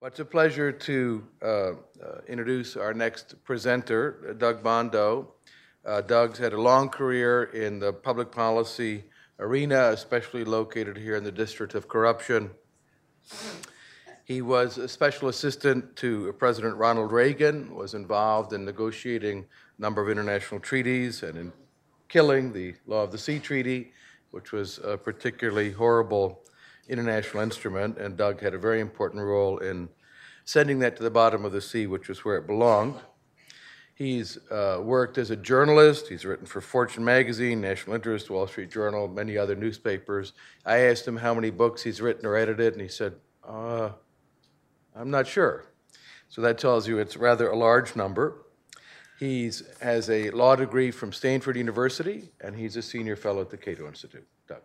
Well, it's a pleasure to uh, uh, introduce our next presenter, Doug Bandow. Uh, Doug's had a long career in the public policy arena, especially located here in the District of Corruption. He was a special assistant to President Ronald Reagan, was involved in negotiating a number of international treaties and in killing the Law of the Sea Treaty, which was a particularly horrible international instrument, and Doug had a very important role in sending that to the bottom of the sea, which was where it belonged. He's uh, worked as a journalist. He's written for Fortune magazine, National Interest, Wall Street Journal, many other newspapers. I asked him how many books he's written or edited, and he said, uh, I'm not sure. So that tells you it's rather a large number. He has a law degree from Stanford University, and he's a senior fellow at the Cato Institute. Doug.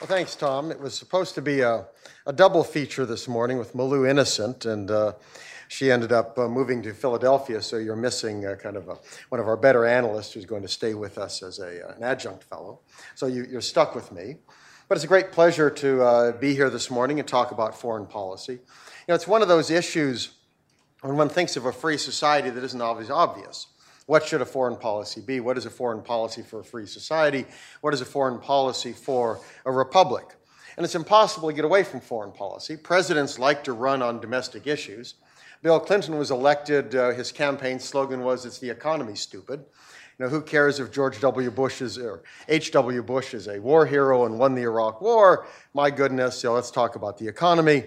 Well, thanks, Tom. It was supposed to be a, a double feature this morning with Malou Innocent, and uh, she ended up uh, moving to Philadelphia, so you're missing uh, kind of a, one of our better analysts who's going to stay with us as a, uh, an adjunct fellow. So you, you're stuck with me. But it's a great pleasure to uh, be here this morning and talk about foreign policy. You know, it's one of those issues when one thinks of a free society that isn't always obvious. What should a foreign policy be? What is a foreign policy for a free society? What is a foreign policy for a republic? And it's impossible to get away from foreign policy. Presidents like to run on domestic issues. Bill Clinton was elected, uh, his campaign slogan was, It's the economy, stupid. You know, who cares if George W. Bush is, or H.W. Bush is a war hero and won the Iraq War? My goodness, you know, let's talk about the economy.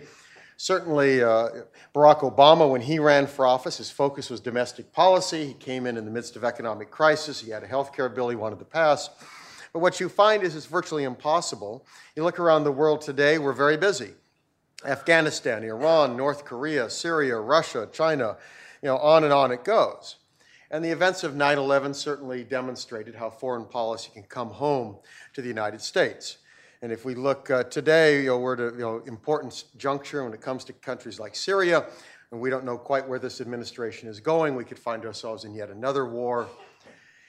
Certainly, uh, Barack Obama, when he ran for office, his focus was domestic policy. He came in in the midst of economic crisis. He had a health care bill he wanted to pass. But what you find is it's virtually impossible. You look around the world today, we're very busy. Afghanistan, Iran, North Korea, Syria, Russia, China, you know, on and on it goes. And the events of 9 11 certainly demonstrated how foreign policy can come home to the United States. And if we look uh, today, you know, we're at an you know, important juncture when it comes to countries like Syria, and we don't know quite where this administration is going. We could find ourselves in yet another war.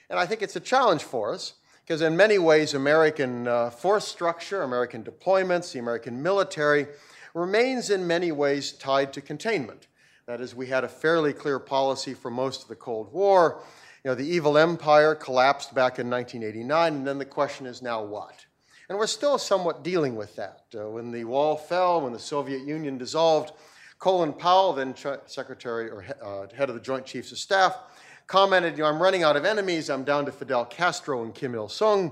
And I think it's a challenge for us because, in many ways, American uh, force structure, American deployments, the American military remains in many ways tied to containment. That is, we had a fairly clear policy for most of the Cold War. You know, the evil empire collapsed back in 1989, and then the question is now what? And we're still somewhat dealing with that. Uh, when the wall fell, when the Soviet Union dissolved, Colin Powell, then Secretary or uh, head of the Joint Chiefs of Staff, commented, you know, I'm running out of enemies. I'm down to Fidel Castro and Kim Il sung.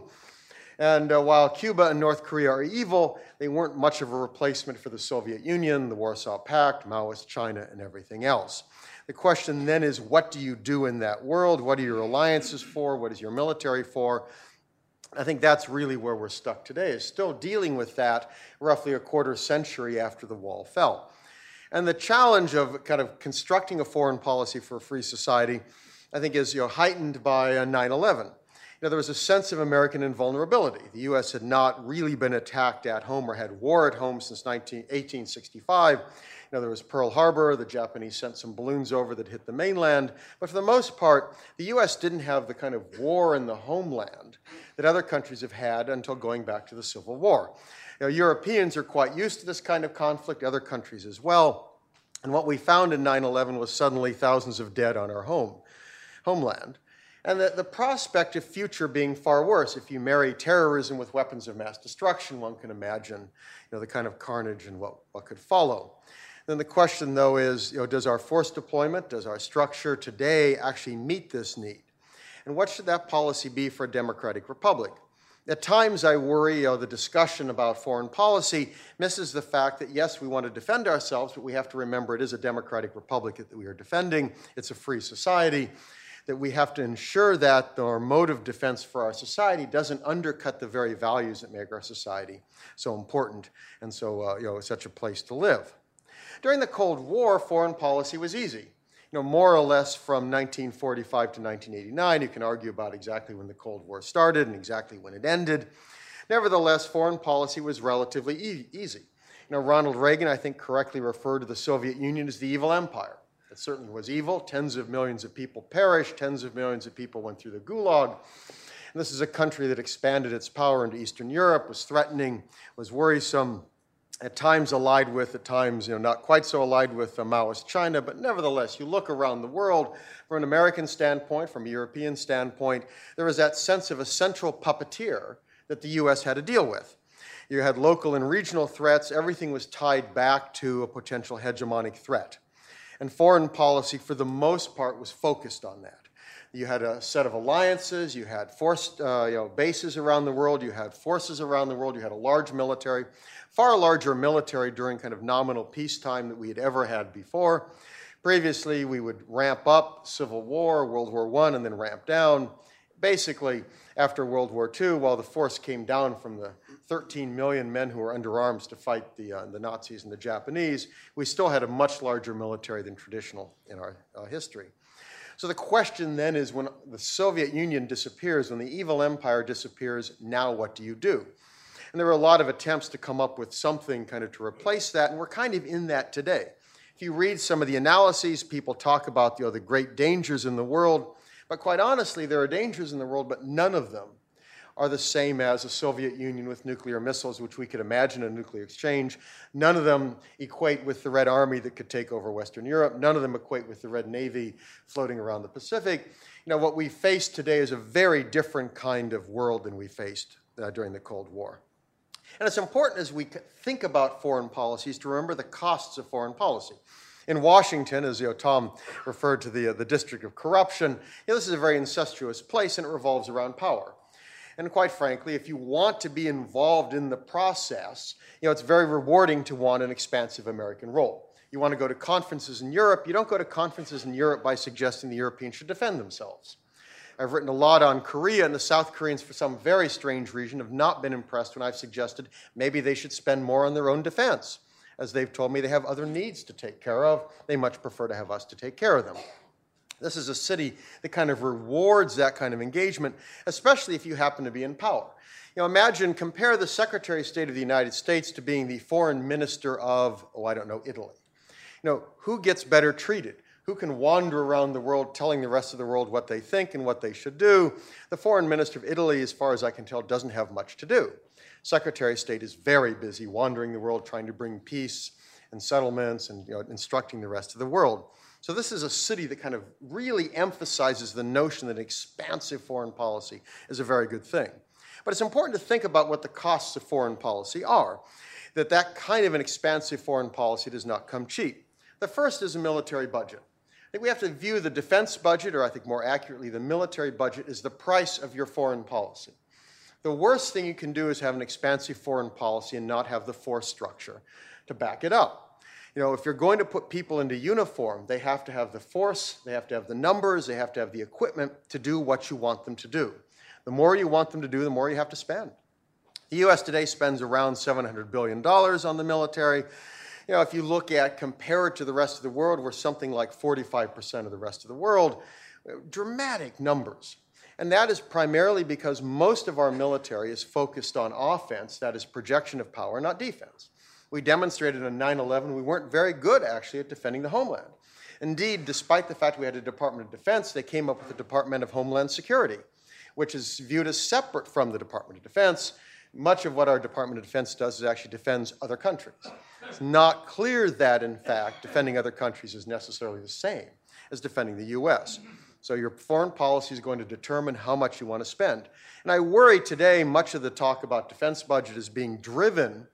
And uh, while Cuba and North Korea are evil, they weren't much of a replacement for the Soviet Union, the Warsaw Pact, Maoist China, and everything else. The question then is what do you do in that world? What are your alliances for? What is your military for? I think that's really where we're stuck today, is still dealing with that roughly a quarter century after the wall fell. And the challenge of kind of constructing a foreign policy for a free society, I think, is you know, heightened by uh, 9 11. You know, there was a sense of American invulnerability. The U.S. had not really been attacked at home or had war at home since 19, 1865. You know, there was Pearl Harbor, the Japanese sent some balloons over that hit the mainland, but for the most part, the U.S. didn't have the kind of war in the homeland that other countries have had until going back to the Civil War. Know, Europeans are quite used to this kind of conflict, other countries as well. And what we found in 9 11 was suddenly thousands of dead on our home, homeland. And the, the prospect of future being far worse. If you marry terrorism with weapons of mass destruction, one can imagine you know, the kind of carnage and what, what could follow. Then the question, though, is you know, does our force deployment, does our structure today actually meet this need? And what should that policy be for a democratic republic? At times, I worry you know, the discussion about foreign policy misses the fact that, yes, we want to defend ourselves, but we have to remember it is a democratic republic that we are defending. It's a free society. That we have to ensure that our mode of defense for our society doesn't undercut the very values that make our society so important and so, uh, you know, such a place to live. During the Cold War, foreign policy was easy know, more or less from 1945 to 1989. You can argue about exactly when the Cold War started and exactly when it ended. Nevertheless, foreign policy was relatively e- easy. You know, Ronald Reagan, I think, correctly referred to the Soviet Union as the evil empire. It certainly was evil. Tens of millions of people perished, tens of millions of people went through the gulag. And this is a country that expanded its power into Eastern Europe, was threatening, was worrisome, at times allied with, at times you know, not quite so allied with uh, Maoist China, but nevertheless, you look around the world from an American standpoint, from a European standpoint, there was that sense of a central puppeteer that the U.S. had to deal with. You had local and regional threats, everything was tied back to a potential hegemonic threat. And foreign policy, for the most part, was focused on that. You had a set of alliances, you had forced uh, you know, bases around the world, you had forces around the world, you had a large military, far larger military during kind of nominal peacetime that we had ever had before. Previously, we would ramp up Civil War, World War I, and then ramp down. Basically, after World War II, while the force came down from the 13 million men who were under arms to fight the, uh, the Nazis and the Japanese, we still had a much larger military than traditional in our uh, history. So the question then is when the Soviet Union disappears, when the evil empire disappears, now what do you do? And there were a lot of attempts to come up with something kind of to replace that, and we're kind of in that today. If you read some of the analyses, people talk about you know, the great dangers in the world, but quite honestly, there are dangers in the world, but none of them are the same as the Soviet Union with nuclear missiles, which we could imagine a nuclear exchange. None of them equate with the Red Army that could take over Western Europe. None of them equate with the Red Navy floating around the Pacific. You know, what we face today is a very different kind of world than we faced uh, during the Cold War. And it's important as we think about foreign policies to remember the costs of foreign policy. In Washington, as you know, Tom referred to the, uh, the district of corruption, you know, this is a very incestuous place and it revolves around power. And quite frankly, if you want to be involved in the process, you know, it's very rewarding to want an expansive American role. You want to go to conferences in Europe, you don't go to conferences in Europe by suggesting the Europeans should defend themselves. I've written a lot on Korea, and the South Koreans, for some very strange reason, have not been impressed when I've suggested maybe they should spend more on their own defense. As they've told me, they have other needs to take care of. They much prefer to have us to take care of them. This is a city that kind of rewards that kind of engagement, especially if you happen to be in power. You know, imagine, compare the Secretary of State of the United States to being the foreign minister of, oh, I don't know, Italy. You know, who gets better treated? Who can wander around the world telling the rest of the world what they think and what they should do? The foreign minister of Italy, as far as I can tell, doesn't have much to do. Secretary of State is very busy wandering the world trying to bring peace and settlements and you know, instructing the rest of the world. So this is a city that kind of really emphasizes the notion that expansive foreign policy is a very good thing. But it's important to think about what the costs of foreign policy are, that that kind of an expansive foreign policy does not come cheap. The first is a military budget. Think we have to view the defense budget, or I think more accurately, the military budget, as the price of your foreign policy. The worst thing you can do is have an expansive foreign policy and not have the force structure to back it up. You know, if you're going to put people into uniform, they have to have the force, they have to have the numbers, they have to have the equipment to do what you want them to do. The more you want them to do, the more you have to spend. The US today spends around $700 billion on the military. You know, if you look at, compared to the rest of the world, we're something like 45% of the rest of the world. Dramatic numbers. And that is primarily because most of our military is focused on offense, that is projection of power, not defense we demonstrated on 9 11 we weren't very good actually at defending the homeland. Indeed, despite the fact we had a Department of Defense, they came up with the Department of Homeland Security, which is viewed as separate from the Department of Defense. Much of what our Department of Defense does is actually defends other countries. It's not clear that, in fact, defending other countries is necessarily the same as defending the U.S. So your foreign policy is going to determine how much you want to spend. And I worry today much of the talk about defense budget is being driven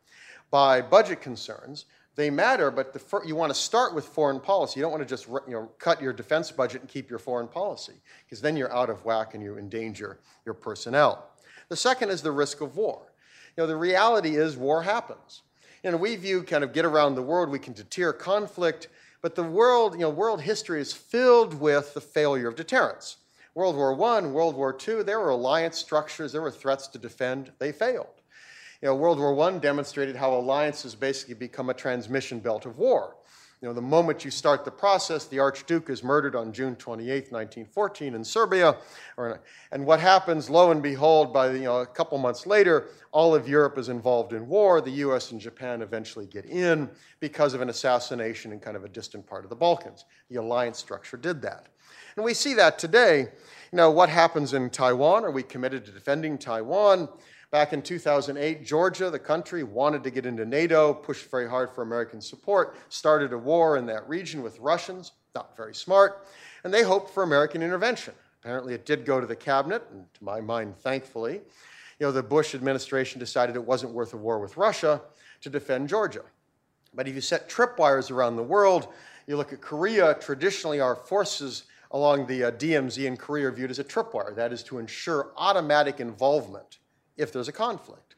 by budget concerns. They matter, but the, you want to start with foreign policy. You don't want to just you know, cut your defense budget and keep your foreign policy, because then you're out of whack and you endanger your personnel. The second is the risk of war. You know, the reality is war happens. Know, we view kind of get around the world, we can deter conflict, but the world, you know, world history is filled with the failure of deterrence. World War I, World War II, there were alliance structures, there were threats to defend, they failed. You know, World War I demonstrated how alliances basically become a transmission belt of war. You know, the moment you start the process, the Archduke is murdered on June 28, 1914, in Serbia. And what happens, lo and behold, by you know, a couple months later, all of Europe is involved in war. The US and Japan eventually get in because of an assassination in kind of a distant part of the Balkans. The alliance structure did that. And we see that today. You know, what happens in Taiwan? Are we committed to defending Taiwan? Back in 2008, Georgia, the country, wanted to get into NATO, pushed very hard for American support, started a war in that region with Russians, not very smart, and they hoped for American intervention. Apparently, it did go to the cabinet, and to my mind, thankfully, you know, the Bush administration decided it wasn't worth a war with Russia to defend Georgia. But if you set tripwires around the world, you look at Korea, traditionally our forces along the uh, DMZ in Korea are viewed as a tripwire. That is to ensure automatic involvement if there's a conflict.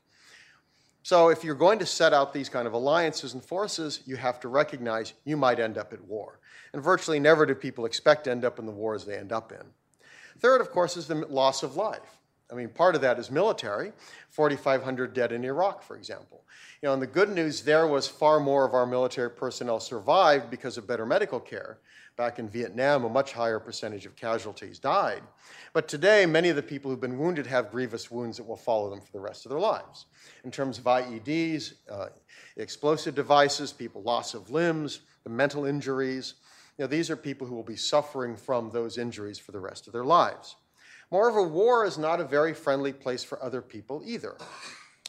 So if you're going to set out these kind of alliances and forces, you have to recognize you might end up at war. And virtually never do people expect to end up in the wars they end up in. Third, of course, is the loss of life. I mean, part of that is military, 4,500 dead in Iraq, for example. You know, and the good news there was far more of our military personnel survived because of better medical care. Back in Vietnam, a much higher percentage of casualties died. But today, many of the people who've been wounded have grievous wounds that will follow them for the rest of their lives. In terms of IEDs, uh, explosive devices, people loss of limbs, the mental injuries, you know, these are people who will be suffering from those injuries for the rest of their lives. Moreover, war is not a very friendly place for other people either.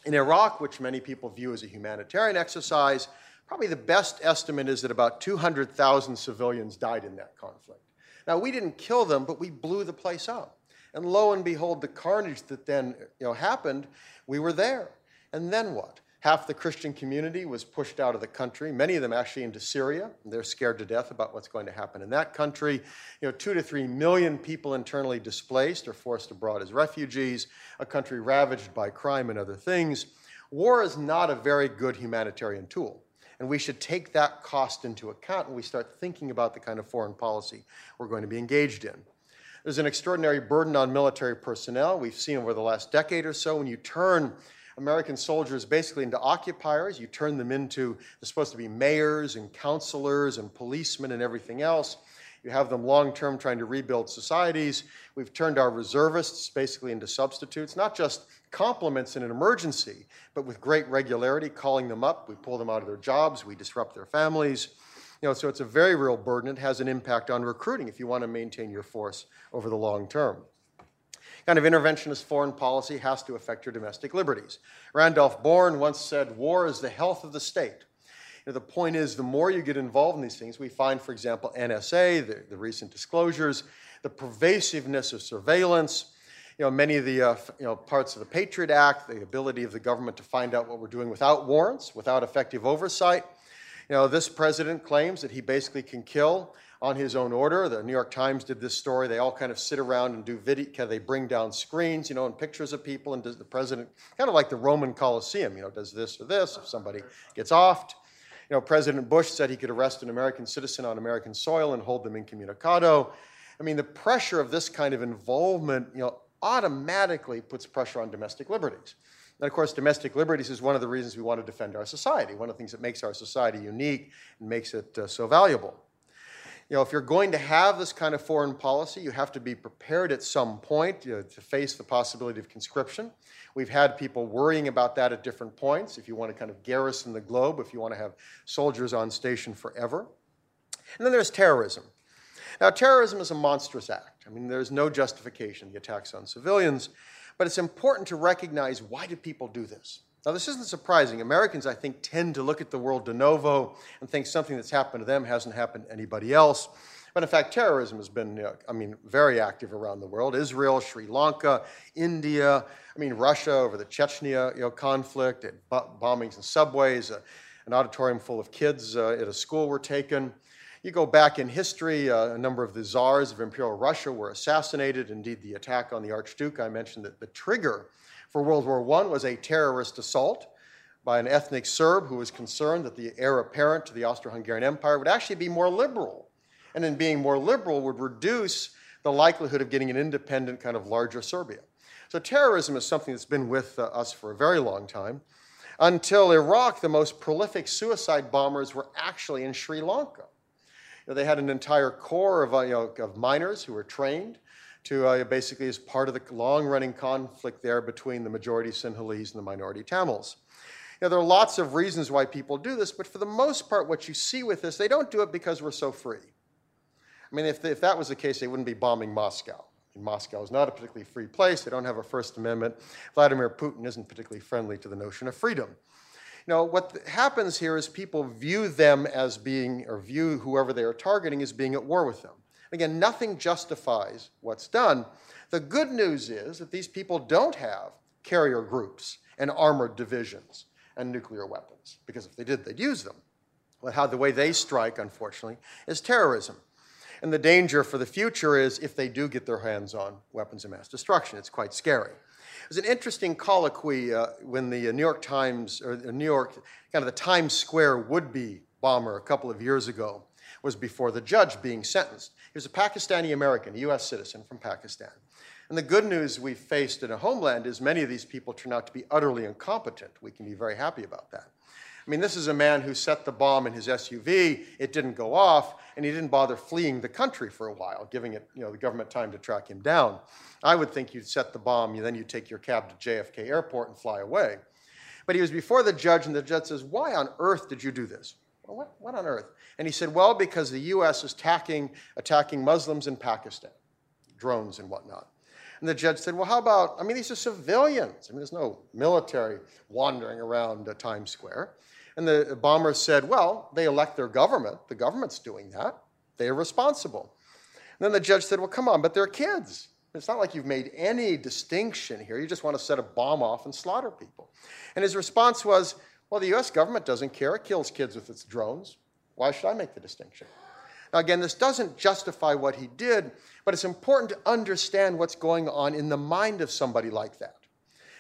In Iraq, which many people view as a humanitarian exercise, probably the best estimate is that about 200,000 civilians died in that conflict. Now, we didn't kill them, but we blew the place up. And lo and behold, the carnage that then you know, happened, we were there. And then what? Half the Christian community was pushed out of the country, many of them actually into Syria. They're scared to death about what's going to happen in that country. You know, two to three million people internally displaced or forced abroad as refugees, a country ravaged by crime and other things. War is not a very good humanitarian tool. And we should take that cost into account when we start thinking about the kind of foreign policy we're going to be engaged in. There's an extraordinary burden on military personnel. We've seen over the last decade or so when you turn American soldiers basically into occupiers, you turn them into, they're supposed to be mayors and counselors and policemen and everything else. You have them long term trying to rebuild societies. We've turned our reservists basically into substitutes, not just complements in an emergency, but with great regularity, calling them up. We pull them out of their jobs, we disrupt their families. You know, so it's a very real burden. It has an impact on recruiting if you want to maintain your force over the long term. Kind of interventionist foreign policy has to affect your domestic liberties. Randolph Bourne once said, War is the health of the state. Know, the point is, the more you get involved in these things, we find, for example, NSA, the, the recent disclosures, the pervasiveness of surveillance, you know, many of the uh, you know, parts of the Patriot Act, the ability of the government to find out what we're doing without warrants, without effective oversight. You know, this president claims that he basically can kill on his own order. The New York Times did this story. They all kind of sit around and do video. They bring down screens, you know, and pictures of people, and does the president kind of like the Roman Colosseum, you know, does this or this if somebody gets offed. You know, President Bush said he could arrest an American citizen on American soil and hold them incommunicado. I mean, the pressure of this kind of involvement, you know, automatically puts pressure on domestic liberties. And of course, domestic liberties is one of the reasons we want to defend our society, one of the things that makes our society unique and makes it uh, so valuable. You know, if you're going to have this kind of foreign policy, you have to be prepared at some point you know, to face the possibility of conscription. We've had people worrying about that at different points. If you want to kind of garrison the globe, if you want to have soldiers on station forever. And then there's terrorism. Now, terrorism is a monstrous act. I mean, there's no justification, the attacks on civilians, but it's important to recognize why do people do this? Now, this isn't surprising. Americans, I think, tend to look at the world de novo and think something that's happened to them hasn't happened to anybody else. But in fact, terrorism has been, you know, I mean, very active around the world. Israel, Sri Lanka, India, I mean, Russia over the Chechnya you know, conflict, bombings in subways, uh, an auditorium full of kids uh, at a school were taken. You go back in history, uh, a number of the czars of Imperial Russia were assassinated. Indeed, the attack on the Archduke, I mentioned that the trigger for World War I was a terrorist assault by an ethnic Serb who was concerned that the heir apparent to the Austro Hungarian Empire would actually be more liberal and in being more liberal would reduce the likelihood of getting an independent kind of larger Serbia. So terrorism is something that's been with uh, us for a very long time. Until Iraq, the most prolific suicide bombers were actually in Sri Lanka. You know, they had an entire corps of, uh, you know, of miners who were trained to uh, basically as part of the long-running conflict there between the majority Sinhalese and the minority Tamils. Now, there are lots of reasons why people do this, but for the most part, what you see with this, they don't do it because we're so free. I mean, if, if that was the case, they wouldn't be bombing Moscow. Moscow is not a particularly free place. They don't have a First Amendment. Vladimir Putin isn't particularly friendly to the notion of freedom. You know, what happens here is people view them as being, or view whoever they are targeting as being at war with them. Again, nothing justifies what's done. The good news is that these people don't have carrier groups and armored divisions and nuclear weapons, because if they did, they'd use them. But how the way they strike, unfortunately, is terrorism. And the danger for the future is if they do get their hands on weapons of mass destruction. It's quite scary. It was an interesting colloquy uh, when the uh, New York Times, or the New York, kind of the Times Square would be bomber a couple of years ago, was before the judge being sentenced. He was a Pakistani American, a U.S. citizen from Pakistan. And the good news we've faced in a homeland is many of these people turn out to be utterly incompetent. We can be very happy about that. I mean, this is a man who set the bomb in his SUV, it didn't go off, and he didn't bother fleeing the country for a while, giving it, you know, the government time to track him down. I would think you'd set the bomb, then you'd take your cab to JFK Airport and fly away. But he was before the judge, and the judge says, Why on earth did you do this? Well, what, what on earth? And he said, Well, because the U.S. is attacking, attacking Muslims in Pakistan, drones and whatnot. And the judge said, Well, how about, I mean, these are civilians. I mean, there's no military wandering around uh, Times Square. And the bomber said, Well, they elect their government. The government's doing that. They are responsible. And then the judge said, Well, come on, but they're kids. It's not like you've made any distinction here. You just want to set a bomb off and slaughter people. And his response was, Well, the US government doesn't care. It kills kids with its drones. Why should I make the distinction? Now, again, this doesn't justify what he did, but it's important to understand what's going on in the mind of somebody like that.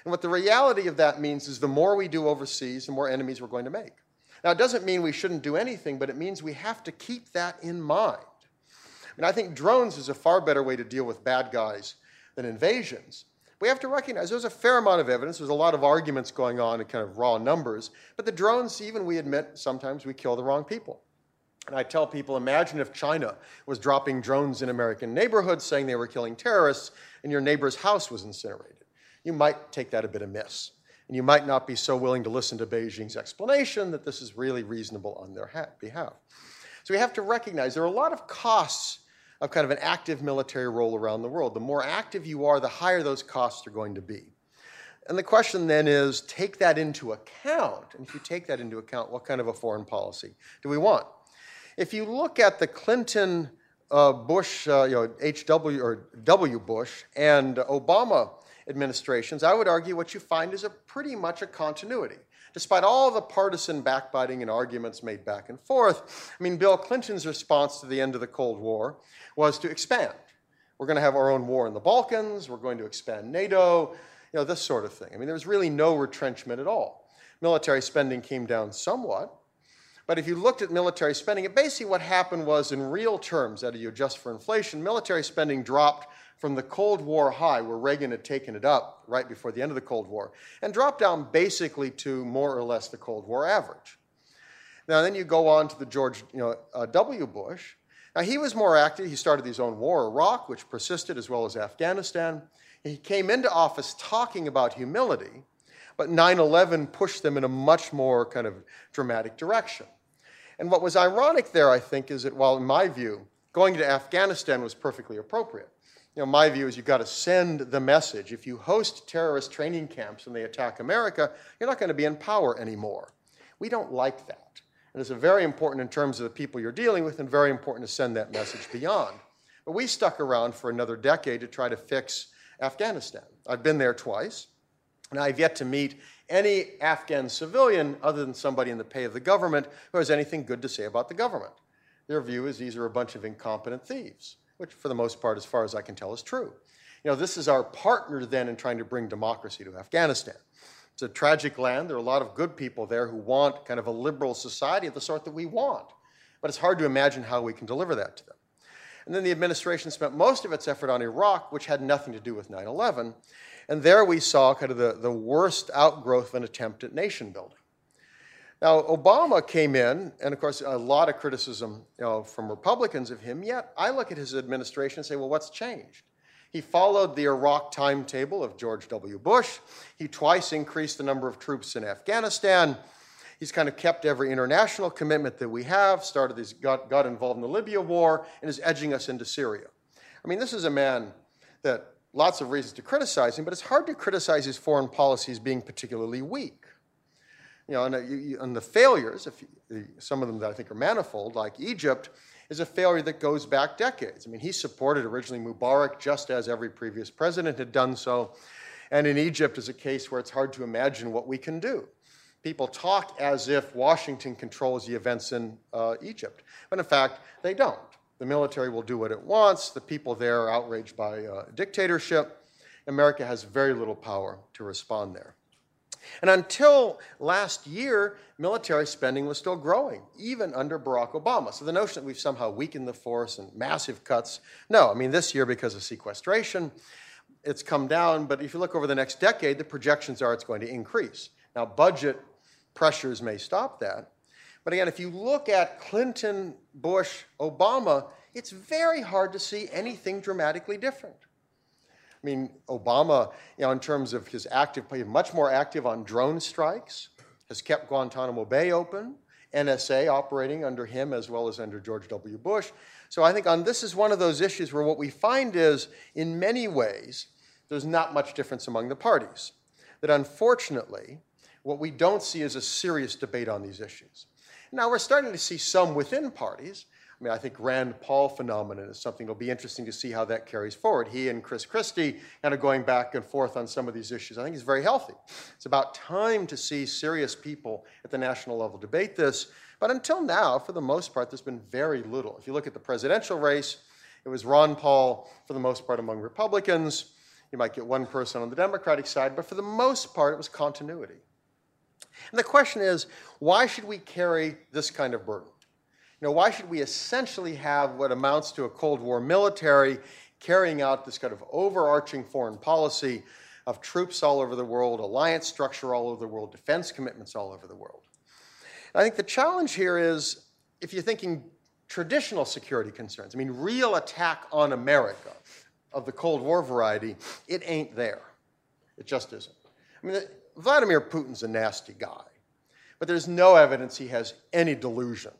And what the reality of that means is the more we do overseas, the more enemies we're going to make. Now, it doesn't mean we shouldn't do anything, but it means we have to keep that in mind. And I think drones is a far better way to deal with bad guys than invasions. We have to recognize there's a fair amount of evidence. There's a lot of arguments going on in kind of raw numbers. But the drones, even we admit, sometimes we kill the wrong people. And I tell people imagine if China was dropping drones in American neighborhoods saying they were killing terrorists and your neighbor's house was incinerated you might take that a bit amiss. And you might not be so willing to listen to Beijing's explanation that this is really reasonable on their behalf. So we have to recognize there are a lot of costs of kind of an active military role around the world. The more active you are, the higher those costs are going to be. And the question then is take that into account. And if you take that into account, what kind of a foreign policy do we want? If you look at the Clinton, uh, Bush, uh, you know, H.W. or W. Bush and Obama administrations, I would argue what you find is a pretty much a continuity. Despite all the partisan backbiting and arguments made back and forth, I mean, Bill Clinton's response to the end of the Cold War was to expand. We're going to have our own war in the Balkans, we're going to expand NATO, you know, this sort of thing. I mean, there was really no retrenchment at all. Military spending came down somewhat, but if you looked at military spending, basically what happened was in real terms, that you adjust for inflation, military spending dropped from the Cold War high, where Reagan had taken it up right before the end of the Cold War, and dropped down basically to more or less the Cold War average. Now, then you go on to the George you know, uh, W. Bush. Now, he was more active. He started his own war, Iraq, which persisted, as well as Afghanistan. He came into office talking about humility, but 9 11 pushed them in a much more kind of dramatic direction. And what was ironic there, I think, is that while, in my view, going to Afghanistan was perfectly appropriate, you know, my view is you've got to send the message. If you host terrorist training camps and they attack America, you're not going to be in power anymore. We don't like that. And it's very important in terms of the people you're dealing with and very important to send that message beyond. But we stuck around for another decade to try to fix Afghanistan. I've been there twice, and I've yet to meet any Afghan civilian other than somebody in the pay of the government who has anything good to say about the government. Their view is these are a bunch of incompetent thieves which for the most part, as far as I can tell, is true. You know, this is our partner then in trying to bring democracy to Afghanistan. It's a tragic land. There are a lot of good people there who want kind of a liberal society of the sort that we want. But it's hard to imagine how we can deliver that to them. And then the administration spent most of its effort on Iraq, which had nothing to do with 9 11. And there we saw kind of the, the worst outgrowth of an attempt at nation building. Now, Obama came in, and of course, a lot of criticism you know, from Republicans of him, yet I look at his administration and say, well, what's changed? He followed the Iraq timetable of George W. Bush. He twice increased the number of troops in Afghanistan. He's kind of kept every international commitment that we have, started these, got, got involved in the Libya war, and is edging us into Syria. I mean, this is a man that lots of reasons to criticize him, but it's hard to criticize his foreign policies being particularly weak. You know, and, uh, you, and the failures, if you, some of them that I think are manifold, like Egypt, is a failure that goes back decades. I mean, he supported originally Mubarak just as every previous president had done so. And in Egypt is a case where it's hard to imagine what we can do people talk as if Washington controls the events in uh, Egypt. But in fact, they don't. The military will do what it wants. The people there are outraged by uh, dictatorship. America has very little power to respond there. And until last year, military spending was still growing, even under Barack Obama. So the notion that we've somehow weakened the force and massive cuts, no. I mean, this year, because of sequestration, it's come down. But if you look over the next decade, the projections are it's going to increase. Now, budget pressures may stop that. But again, if you look at Clinton, Bush, Obama, it's very hard to see anything dramatically different. I mean, Obama, you know, in terms of his active, play, much more active on drone strikes, has kept Guantanamo Bay open, NSA operating under him as well as under George W. Bush. So I think on this is one of those issues where what we find is, in many ways, there's not much difference among the parties. That unfortunately, what we don't see is a serious debate on these issues. Now, we're starting to see some within parties. I mean, I think Rand Paul phenomenon is something that'll be interesting to see how that carries forward. He and Chris Christie kind of going back and forth on some of these issues. I think it's very healthy. It's about time to see serious people at the national level debate this. But until now, for the most part, there's been very little. If you look at the presidential race, it was Ron Paul for the most part among Republicans. You might get one person on the Democratic side, but for the most part, it was continuity. And the question is, why should we carry this kind of burden? You know, why should we essentially have what amounts to a Cold War military carrying out this kind of overarching foreign policy of troops all over the world, alliance structure all over the world, defense commitments all over the world? And I think the challenge here is if you're thinking traditional security concerns, I mean, real attack on America of the Cold War variety, it ain't there. It just isn't. I mean, Vladimir Putin's a nasty guy, but there's no evidence he has any delusion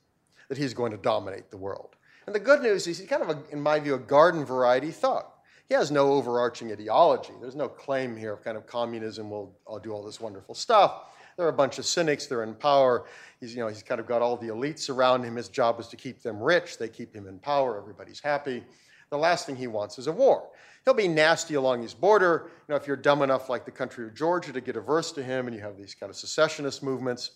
that he's going to dominate the world. And the good news is he's kind of, a, in my view, a garden variety thug. He has no overarching ideology. There's no claim here of kind of communism will I'll do all this wonderful stuff. There are a bunch of cynics. They're in power. He's, you know, he's kind of got all the elites around him. His job is to keep them rich. They keep him in power. Everybody's happy. The last thing he wants is a war. He'll be nasty along his border. You know, if you're dumb enough, like the country of Georgia, to get averse to him and you have these kind of secessionist movements,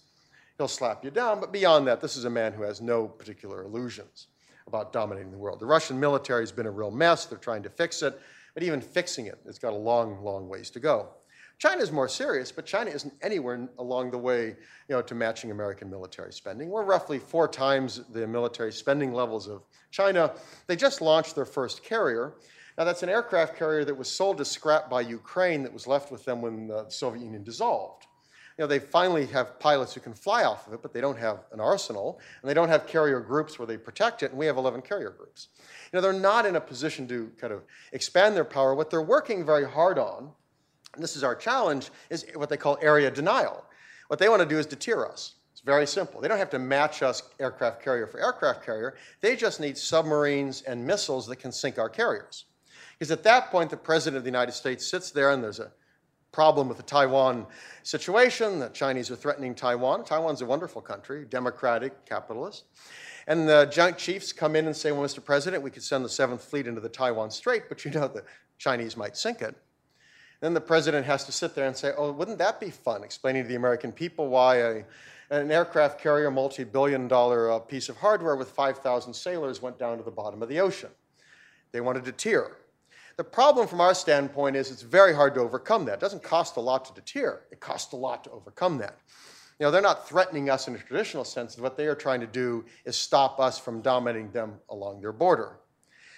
he'll slap you down. But beyond that, this is a man who has no particular illusions about dominating the world. The Russian military has been a real mess. They're trying to fix it. But even fixing it, it's got a long, long ways to go. China is more serious, but China isn't anywhere along the way you know, to matching American military spending. We're roughly four times the military spending levels of China. They just launched their first carrier. Now, that's an aircraft carrier that was sold as scrap by Ukraine that was left with them when the Soviet Union dissolved. You know, they finally have pilots who can fly off of it, but they don't have an arsenal, and they don't have carrier groups where they protect it, and we have 11 carrier groups. You know, they're not in a position to kind of expand their power. What they're working very hard on, and this is our challenge, is what they call area denial. What they want to do is deter us. It's very simple. They don't have to match us aircraft carrier for aircraft carrier. They just need submarines and missiles that can sink our carriers. Because at that point, the President of the United States sits there and there's a problem with the Taiwan situation. The Chinese are threatening Taiwan. Taiwan's a wonderful country, democratic, capitalist. And the Joint Chiefs come in and say, Well, Mr. President, we could send the Seventh Fleet into the Taiwan Strait, but you know the Chinese might sink it. Then the president has to sit there and say, Oh, wouldn't that be fun? Explaining to the American people why a, an aircraft carrier, multi billion dollar uh, piece of hardware with 5,000 sailors went down to the bottom of the ocean. They wanted to deter. The problem from our standpoint is it's very hard to overcome that. It doesn't cost a lot to deter, it costs a lot to overcome that. You know, they're not threatening us in a traditional sense. What they are trying to do is stop us from dominating them along their border.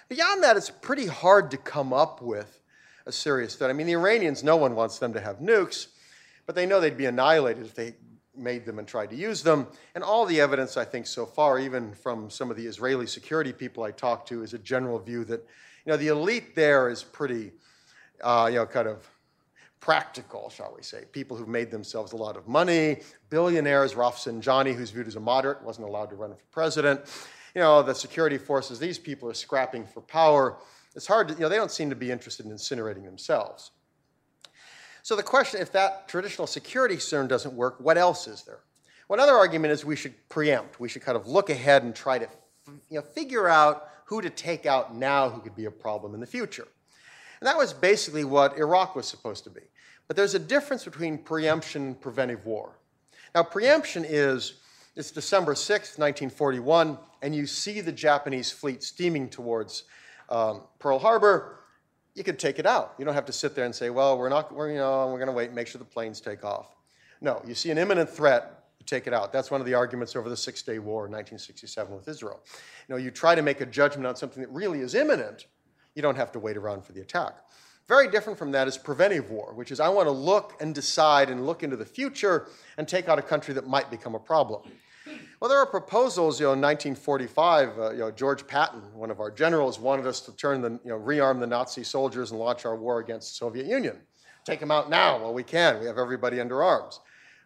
Beyond that, it's pretty hard to come up with a serious threat. I mean, the Iranians, no one wants them to have nukes, but they know they'd be annihilated if they made them and tried to use them. And all the evidence, I think, so far, even from some of the Israeli security people I talked to, is a general view that, you know, the elite there is pretty, uh, you know, kind of practical, shall we say. People who've made themselves a lot of money, billionaires, Rafsanjani, who's viewed as a moderate, wasn't allowed to run for president. You know, the security forces, these people are scrapping for power. It's hard to, you know, they don't seem to be interested in incinerating themselves. So the question, if that traditional security concern doesn't work, what else is there? One other argument is we should preempt. We should kind of look ahead and try to you know, figure out who to take out now who could be a problem in the future. And that was basically what Iraq was supposed to be. But there's a difference between preemption and preventive war. Now, preemption is it's December 6th, 1941, and you see the Japanese fleet steaming towards um, Pearl Harbor. You could take it out. You don't have to sit there and say, well, we're not, we're, you know, we're going to wait and make sure the planes take off. No, you see an imminent threat, take it out. That's one of the arguments over the Six Day War in 1967 with Israel. You know, you try to make a judgment on something that really is imminent, you don't have to wait around for the attack. Very different from that is preventive war, which is I want to look and decide and look into the future and take out a country that might become a problem. Well, there are proposals, you know, in 1945, uh, you know, George Patton, one of our generals, wanted us to turn the, you know, rearm the Nazi soldiers and launch our war against the Soviet Union. Take them out now while we can. We have everybody under arms.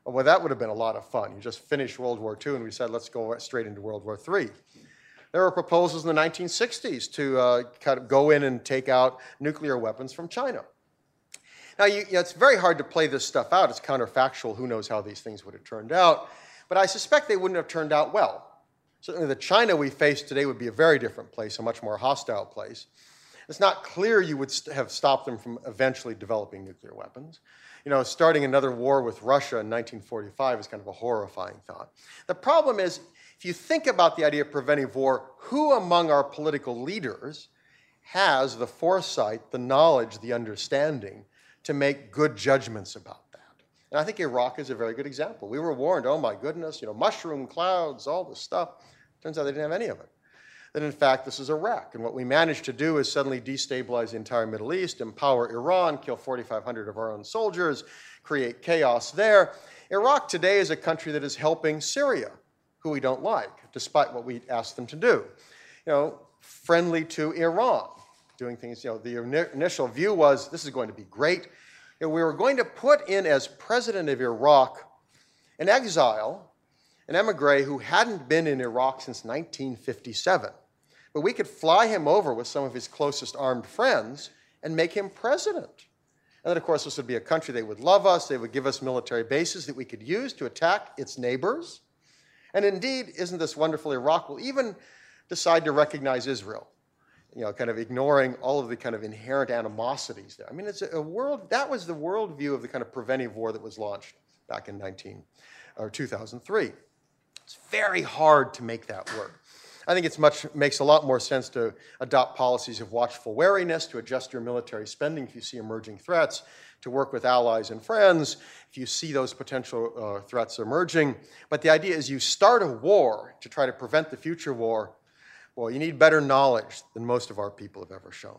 Well, that would have been a lot of fun. You just finished World War II, and we said, let's go straight into World War III. There were proposals in the 1960s to uh, kind of go in and take out nuclear weapons from China. Now, you, you know, it's very hard to play this stuff out. It's counterfactual. Who knows how these things would have turned out? But I suspect they wouldn't have turned out well. Certainly, the China we face today would be a very different place, a much more hostile place. It's not clear you would st- have stopped them from eventually developing nuclear weapons. You know, starting another war with Russia in 1945 is kind of a horrifying thought. The problem is, if you think about the idea of preventive war, who among our political leaders has the foresight, the knowledge, the understanding to make good judgments about that? And I think Iraq is a very good example. We were warned, oh my goodness, you know, mushroom clouds, all this stuff. Turns out they didn't have any of it. That in fact, this is Iraq. And what we managed to do is suddenly destabilize the entire Middle East, empower Iran, kill 4,500 of our own soldiers, create chaos there. Iraq today is a country that is helping Syria who we don't like, despite what we ask them to do. You know, friendly to Iran, doing things, you know, the initial view was this is going to be great. Know, we were going to put in as president of Iraq an exile, an emigre who hadn't been in Iraq since 1957. But we could fly him over with some of his closest armed friends and make him president. And then, of course, this would be a country they would love us. They would give us military bases that we could use to attack its neighbors. And indeed, isn't this wonderful? Iraq will even decide to recognize Israel, you know, kind of ignoring all of the kind of inherent animosities there. I mean, it's a world, that was the worldview of the kind of preventive war that was launched back in 19, or 2003. It's very hard to make that work. I think it makes a lot more sense to adopt policies of watchful wariness, to adjust your military spending if you see emerging threats, to work with allies and friends if you see those potential uh, threats emerging. But the idea is you start a war to try to prevent the future war. Well, you need better knowledge than most of our people have ever shown.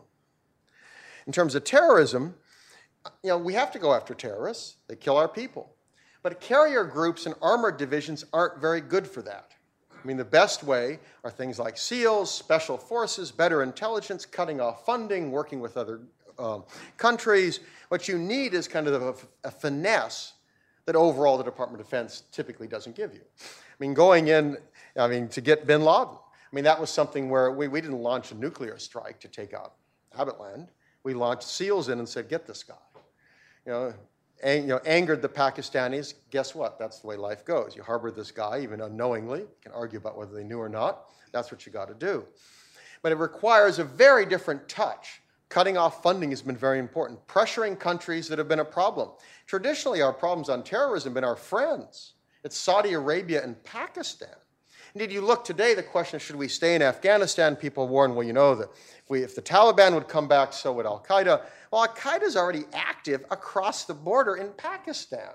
In terms of terrorism, you know, we have to go after terrorists. They kill our people. But carrier groups and armored divisions aren't very good for that. I mean, the best way are things like SEALs, special forces, better intelligence, cutting off funding, working with other um, countries. What you need is kind of a, a, finesse that overall the Department of Defense typically doesn't give you. I mean, going in, I mean, to get bin Laden, I mean, that was something where we, we didn't launch a nuclear strike to take out Abbottabad. We launched SEALs in and said, get this guy. You know, you know, angered the Pakistanis, guess what? That's the way life goes. You harbor this guy, even unknowingly. You can argue about whether they knew or not. That's what you got to do. But it requires a very different touch. Cutting off funding has been very important. Pressuring countries that have been a problem. Traditionally, our problems on terrorism have been our friends. It's Saudi Arabia and Pakistan. Indeed, you look today, the question should we stay in Afghanistan? People warn, well, you know, that if, we, if the Taliban would come back, so would Al Qaeda. Well, Al Qaeda is already active across the border in Pakistan.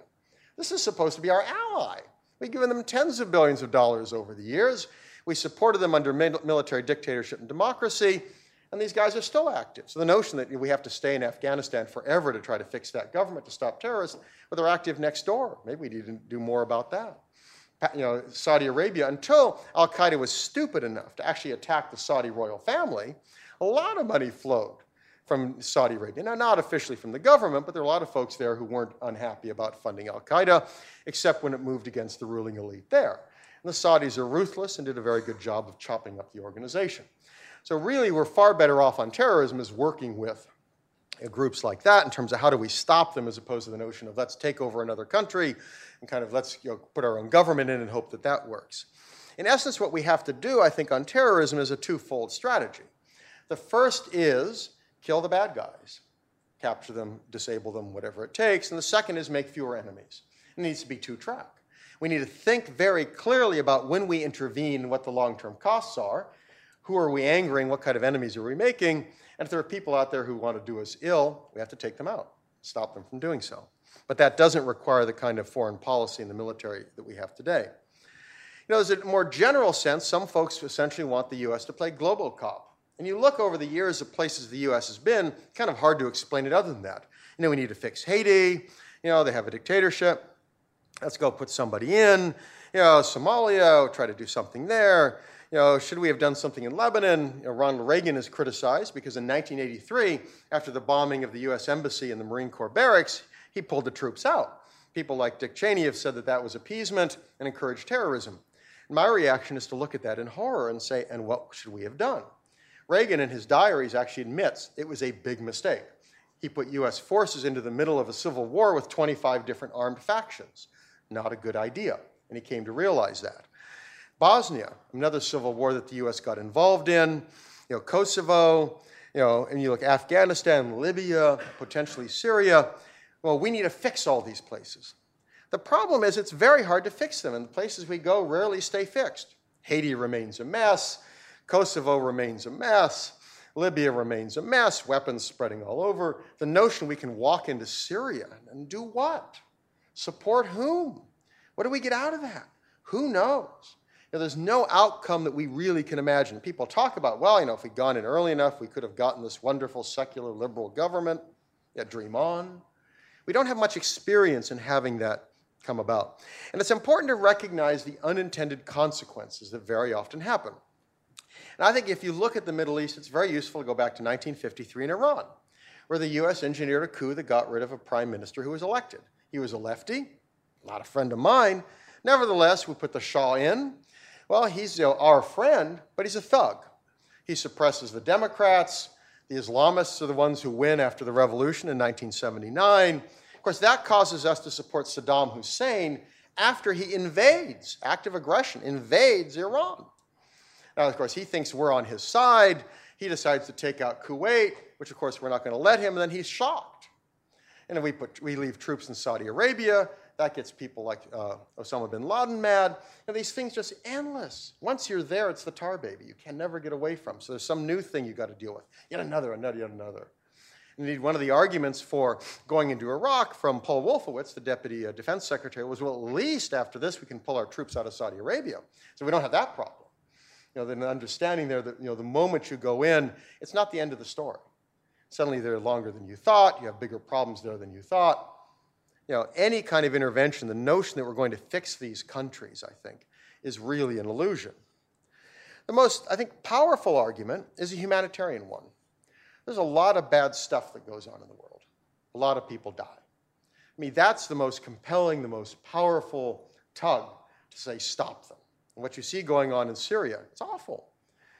This is supposed to be our ally. We've given them tens of billions of dollars over the years. We supported them under military dictatorship and democracy. And these guys are still active. So the notion that we have to stay in Afghanistan forever to try to fix that government to stop terrorists, well, they're active next door. Maybe we need to do more about that. You know, Saudi Arabia, until Al Qaeda was stupid enough to actually attack the Saudi royal family, a lot of money flowed from Saudi Arabia. Now, not officially from the government, but there are a lot of folks there who weren't unhappy about funding Al Qaeda, except when it moved against the ruling elite there. And the Saudis are ruthless and did a very good job of chopping up the organization. So, really, we're far better off on terrorism as working with groups like that in terms of how do we stop them as opposed to the notion of let's take over another country and kind of let's you know, put our own government in and hope that that works. In essence, what we have to do, I think, on terrorism is a twofold strategy. The first is kill the bad guys, capture them, disable them, whatever it takes. And the second is make fewer enemies. It needs to be two track. We need to think very clearly about when we intervene, what the long term costs are, who are we angering, what kind of enemies are we making, and if there are people out there who want to do us ill, we have to take them out, stop them from doing so. But that doesn't require the kind of foreign policy in the military that we have today. You know, there's a more general sense, some folks essentially want the U.S. to play global cop. And you look over the years of places the U.S. has been, kind of hard to explain it other than that. You know, we need to fix Haiti. You know, they have a dictatorship. Let's go put somebody in. You know, Somalia, try to do something there. You know, should we have done something in Lebanon? You know, Ronald Reagan is criticized because in 1983, after the bombing of the U.S. Embassy and the Marine Corps barracks, he pulled the troops out. People like Dick Cheney have said that that was appeasement and encouraged terrorism. My reaction is to look at that in horror and say, and what should we have done? Reagan, in his diaries, actually admits it was a big mistake. He put US forces into the middle of a civil war with 25 different armed factions. Not a good idea. And he came to realize that. Bosnia, another civil war that the US got involved in, you know, Kosovo, you know, and you look Afghanistan, Libya, potentially Syria. Well, we need to fix all these places. The problem is it's very hard to fix them, and the places we go rarely stay fixed. Haiti remains a mess. Kosovo remains a mess. Libya remains a mess, weapons spreading all over. The notion we can walk into Syria and do what? Support whom? What do we get out of that? Who knows? Know, there's no outcome that we really can imagine. People talk about, well, you know, if we'd gone in early enough, we could have gotten this wonderful secular liberal government. Yeah, dream on. We don't have much experience in having that come about. And it's important to recognize the unintended consequences that very often happen. And I think if you look at the Middle East, it's very useful to go back to 1953 in Iran, where the US engineered a coup that got rid of a prime minister who was elected. He was a lefty, not a friend of mine. Nevertheless, we put the Shah in. Well, he's our friend, but he's a thug. He suppresses the Democrats. The Islamists are the ones who win after the revolution in 1979. Of course, that causes us to support Saddam Hussein after he invades, active aggression, invades Iran. Now, of course, he thinks we're on his side. He decides to take out Kuwait, which, of course, we're not going to let him, and then he's shocked. And then we, put, we leave troops in Saudi Arabia. That gets people like uh, Osama bin Laden mad. And these things just endless. Once you're there, it's the tar baby. You can never get away from. So there's some new thing you got to deal with. Yet another, another, yet another. Indeed, one of the arguments for going into Iraq from Paul Wolfowitz, the deputy uh, defense secretary, was well, at least after this, we can pull our troops out of Saudi Arabia. So we don't have that problem you know, the understanding there that you know, the moment you go in, it's not the end of the story. Suddenly they're longer than you thought, you have bigger problems there than you thought. You know, any kind of intervention, the notion that we're going to fix these countries, I think, is really an illusion. The most, I think, powerful argument is a humanitarian one. There's a lot of bad stuff that goes on in the world. A lot of people die. I mean, that's the most compelling, the most powerful tug to say, stop them. And what you see going on in Syria, it's awful.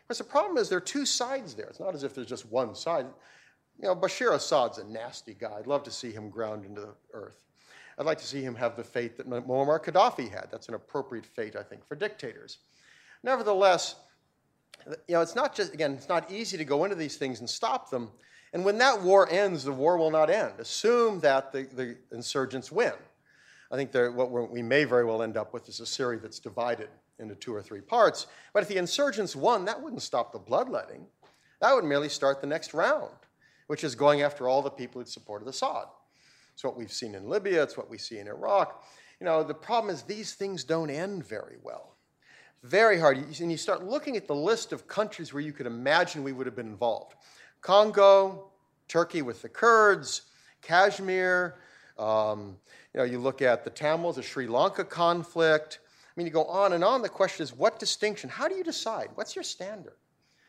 Because the problem is there are two sides there. It's not as if there's just one side. You know, Bashir Assad's a nasty guy. I'd love to see him ground into the earth. I'd like to see him have the fate that Muammar Gaddafi had. That's an appropriate fate, I think, for dictators. Nevertheless, you know, it's not just, again, it's not easy to go into these things and stop them. And when that war ends, the war will not end. Assume that the, the insurgents win. I think what we may very well end up with is a Syria that's divided into two or three parts. But if the insurgents won, that wouldn't stop the bloodletting. That would merely start the next round, which is going after all the people who supported Assad. It's what we've seen in Libya, it's what we see in Iraq. You know, the problem is these things don't end very well. Very hard. And you start looking at the list of countries where you could imagine we would have been involved Congo, Turkey with the Kurds, Kashmir. Um, you know, you look at the Tamils, the Sri Lanka conflict. I mean, you go on and on. The question is, what distinction? How do you decide? What's your standard?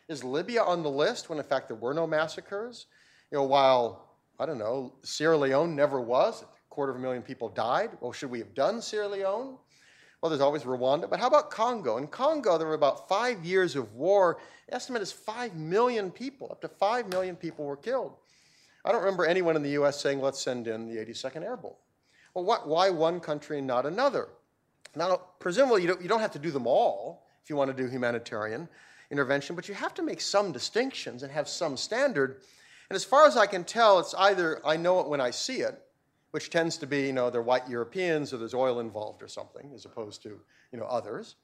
Is Libya on the list when, in fact, there were no massacres? You know, while I don't know, Sierra Leone never was. A quarter of a million people died. Well, should we have done Sierra Leone? Well, there's always Rwanda, but how about Congo? In Congo, there were about five years of war. The estimate is five million people. Up to five million people were killed. I don't remember anyone in the U.S. saying, let's send in the 82nd Airborne. Well, what, why one country and not another? Now, presumably, you don't, you don't have to do them all if you want to do humanitarian intervention, but you have to make some distinctions and have some standard. And as far as I can tell, it's either I know it when I see it, which tends to be, you know, they're white Europeans or there's oil involved or something, as opposed to, you know, others.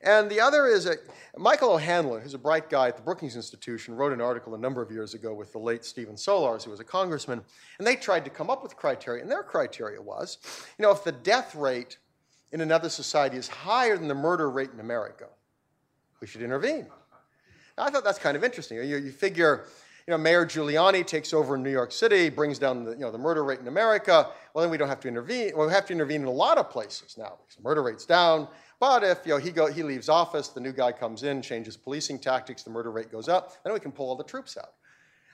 And the other is a, Michael O'Hanlon, who's a bright guy at the Brookings Institution, wrote an article a number of years ago with the late Stephen Solarz, who was a congressman, and they tried to come up with criteria. And their criteria was, you know, if the death rate in another society is higher than the murder rate in America, we should intervene. Now, I thought that's kind of interesting. You, you figure, you know, Mayor Giuliani takes over in New York City, brings down the, you know, the murder rate in America. Well, then we don't have to intervene. Well, we have to intervene in a lot of places now because murder rate's down. But if you know, he, go, he leaves office, the new guy comes in, changes policing tactics, the murder rate goes up, then we can pull all the troops out.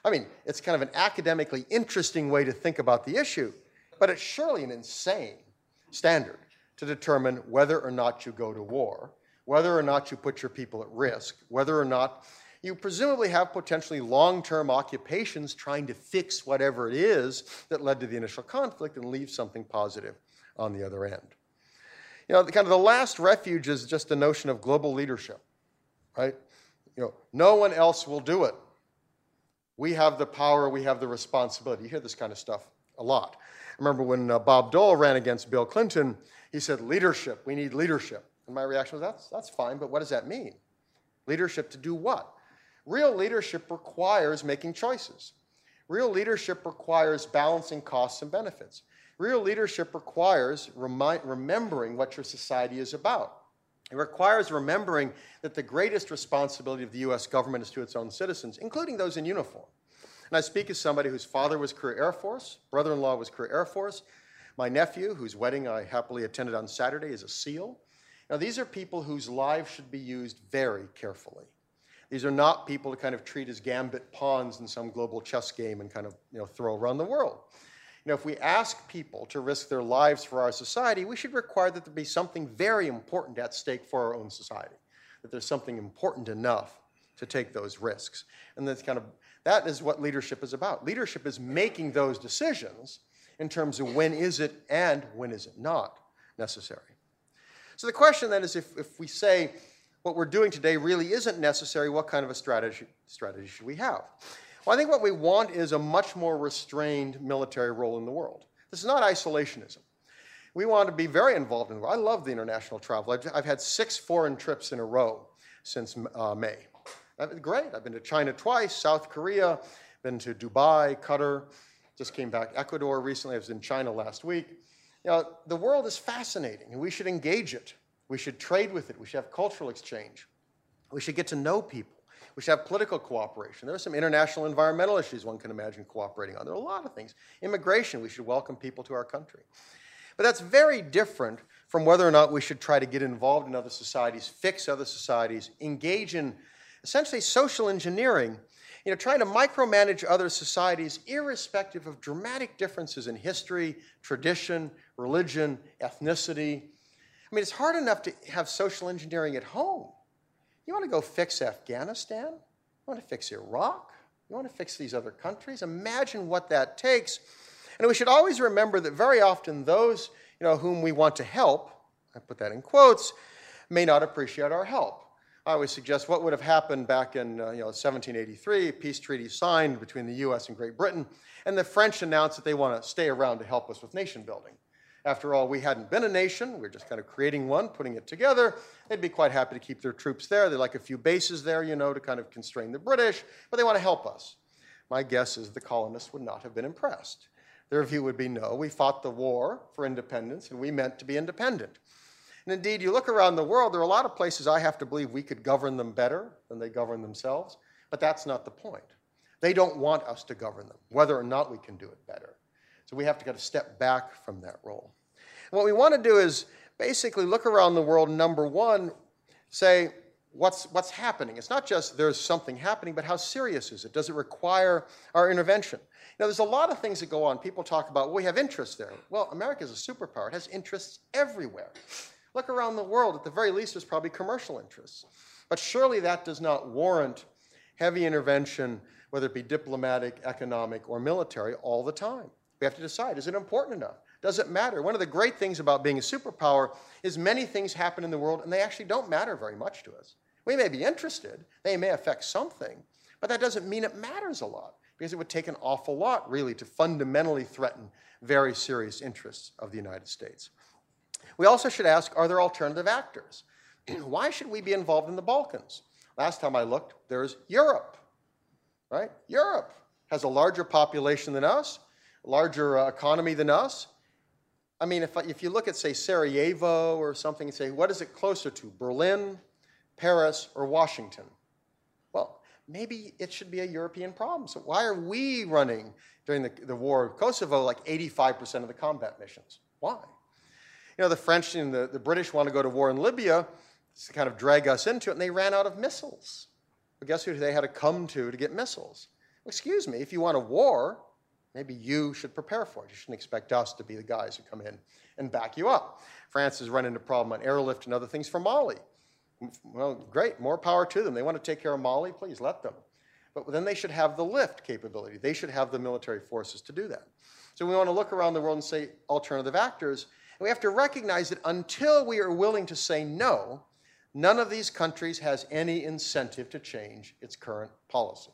I mean, it's kind of an academically interesting way to think about the issue, but it's surely an insane standard to determine whether or not you go to war, whether or not you put your people at risk, whether or not you presumably have potentially long term occupations trying to fix whatever it is that led to the initial conflict and leave something positive on the other end. You know, the, kind of the last refuge is just the notion of global leadership, right? You know, no one else will do it. We have the power, we have the responsibility. You hear this kind of stuff a lot. I remember when uh, Bob Dole ran against Bill Clinton, he said, leadership, we need leadership. And my reaction was, that's, that's fine, but what does that mean? Leadership to do what? Real leadership requires making choices. Real leadership requires balancing costs and benefits. Real leadership requires remi- remembering what your society is about. It requires remembering that the greatest responsibility of the US government is to its own citizens, including those in uniform. And I speak as somebody whose father was career Air Force, brother in law was career Air Force. My nephew, whose wedding I happily attended on Saturday, is a SEAL. Now, these are people whose lives should be used very carefully. These are not people to kind of treat as gambit pawns in some global chess game and kind of you know, throw around the world. You know, if we ask people to risk their lives for our society, we should require that there be something very important at stake for our own society, that there's something important enough to take those risks. And that's kind of that is what leadership is about. Leadership is making those decisions in terms of when is it and when is it not necessary. So the question then is if, if we say what we're doing today really isn't necessary, what kind of a strategy, strategy should we have? Well, I think what we want is a much more restrained military role in the world. This is not isolationism. We want to be very involved in the world. I love the international travel. I've, I've had six foreign trips in a row since uh, May. That's great. I've been to China twice, South Korea, been to Dubai, Qatar, just came back Ecuador recently. I was in China last week. You know, the world is fascinating, and we should engage it. We should trade with it. We should have cultural exchange. We should get to know people. We should have political cooperation. There are some international environmental issues one can imagine cooperating on. There are a lot of things. Immigration, we should welcome people to our country. But that's very different from whether or not we should try to get involved in other societies, fix other societies, engage in essentially social engineering, you know, trying to micromanage other societies irrespective of dramatic differences in history, tradition, religion, ethnicity, I mean, it's hard enough to have social engineering at home. You want to go fix Afghanistan? You want to fix Iraq? You want to fix these other countries? Imagine what that takes. And we should always remember that very often those you know, whom we want to help, I put that in quotes, may not appreciate our help. I always suggest what would have happened back in uh, you know, 1783, peace treaty signed between the US and Great Britain, and the French announced that they want to stay around to help us with nation building. After all, we hadn't been a nation. We were just kind of creating one, putting it together. They'd be quite happy to keep their troops there. They'd like a few bases there, you know, to kind of constrain the British, but they want to help us. My guess is the colonists would not have been impressed. Their view would be no, we fought the war for independence and we meant to be independent. And indeed, you look around the world, there are a lot of places I have to believe we could govern them better than they govern themselves, but that's not the point. They don't want us to govern them, whether or not we can do it better. So we have to kind of step back from that role. And what we want to do is basically look around the world, number one, say, what's, what's happening? It's not just there's something happening, but how serious is it? Does it require our intervention? Now, there's a lot of things that go on. People talk about, well, we have interests there. Well, America is a superpower, it has interests everywhere. Look around the world, at the very least, there's probably commercial interests. But surely that does not warrant heavy intervention, whether it be diplomatic, economic, or military, all the time. We have to decide is it important enough? Does it matter? One of the great things about being a superpower is many things happen in the world and they actually don't matter very much to us. We may be interested, they may affect something, but that doesn't mean it matters a lot because it would take an awful lot, really, to fundamentally threaten very serious interests of the United States. We also should ask are there alternative actors? Why should we be involved in the Balkans? Last time I looked, there's Europe, right? Europe has a larger population than us, larger uh, economy than us. I mean, if, if you look at, say, Sarajevo or something and say, what is it closer to, Berlin, Paris, or Washington? Well, maybe it should be a European problem. So why are we running during the, the war of Kosovo like 85% of the combat missions? Why? You know, the French and the, the British want to go to war in Libya to kind of drag us into it, and they ran out of missiles. But guess who they had to come to to get missiles? Excuse me, if you want a war, maybe you should prepare for it. You shouldn't expect us to be the guys who come in and back you up. France has run into a problem on airlift and other things for Mali. Well, great, more power to them. They want to take care of Mali, please let them. But then they should have the lift capability. They should have the military forces to do that. So we want to look around the world and say alternative actors. And we have to recognize that until we are willing to say no, none of these countries has any incentive to change its current policy.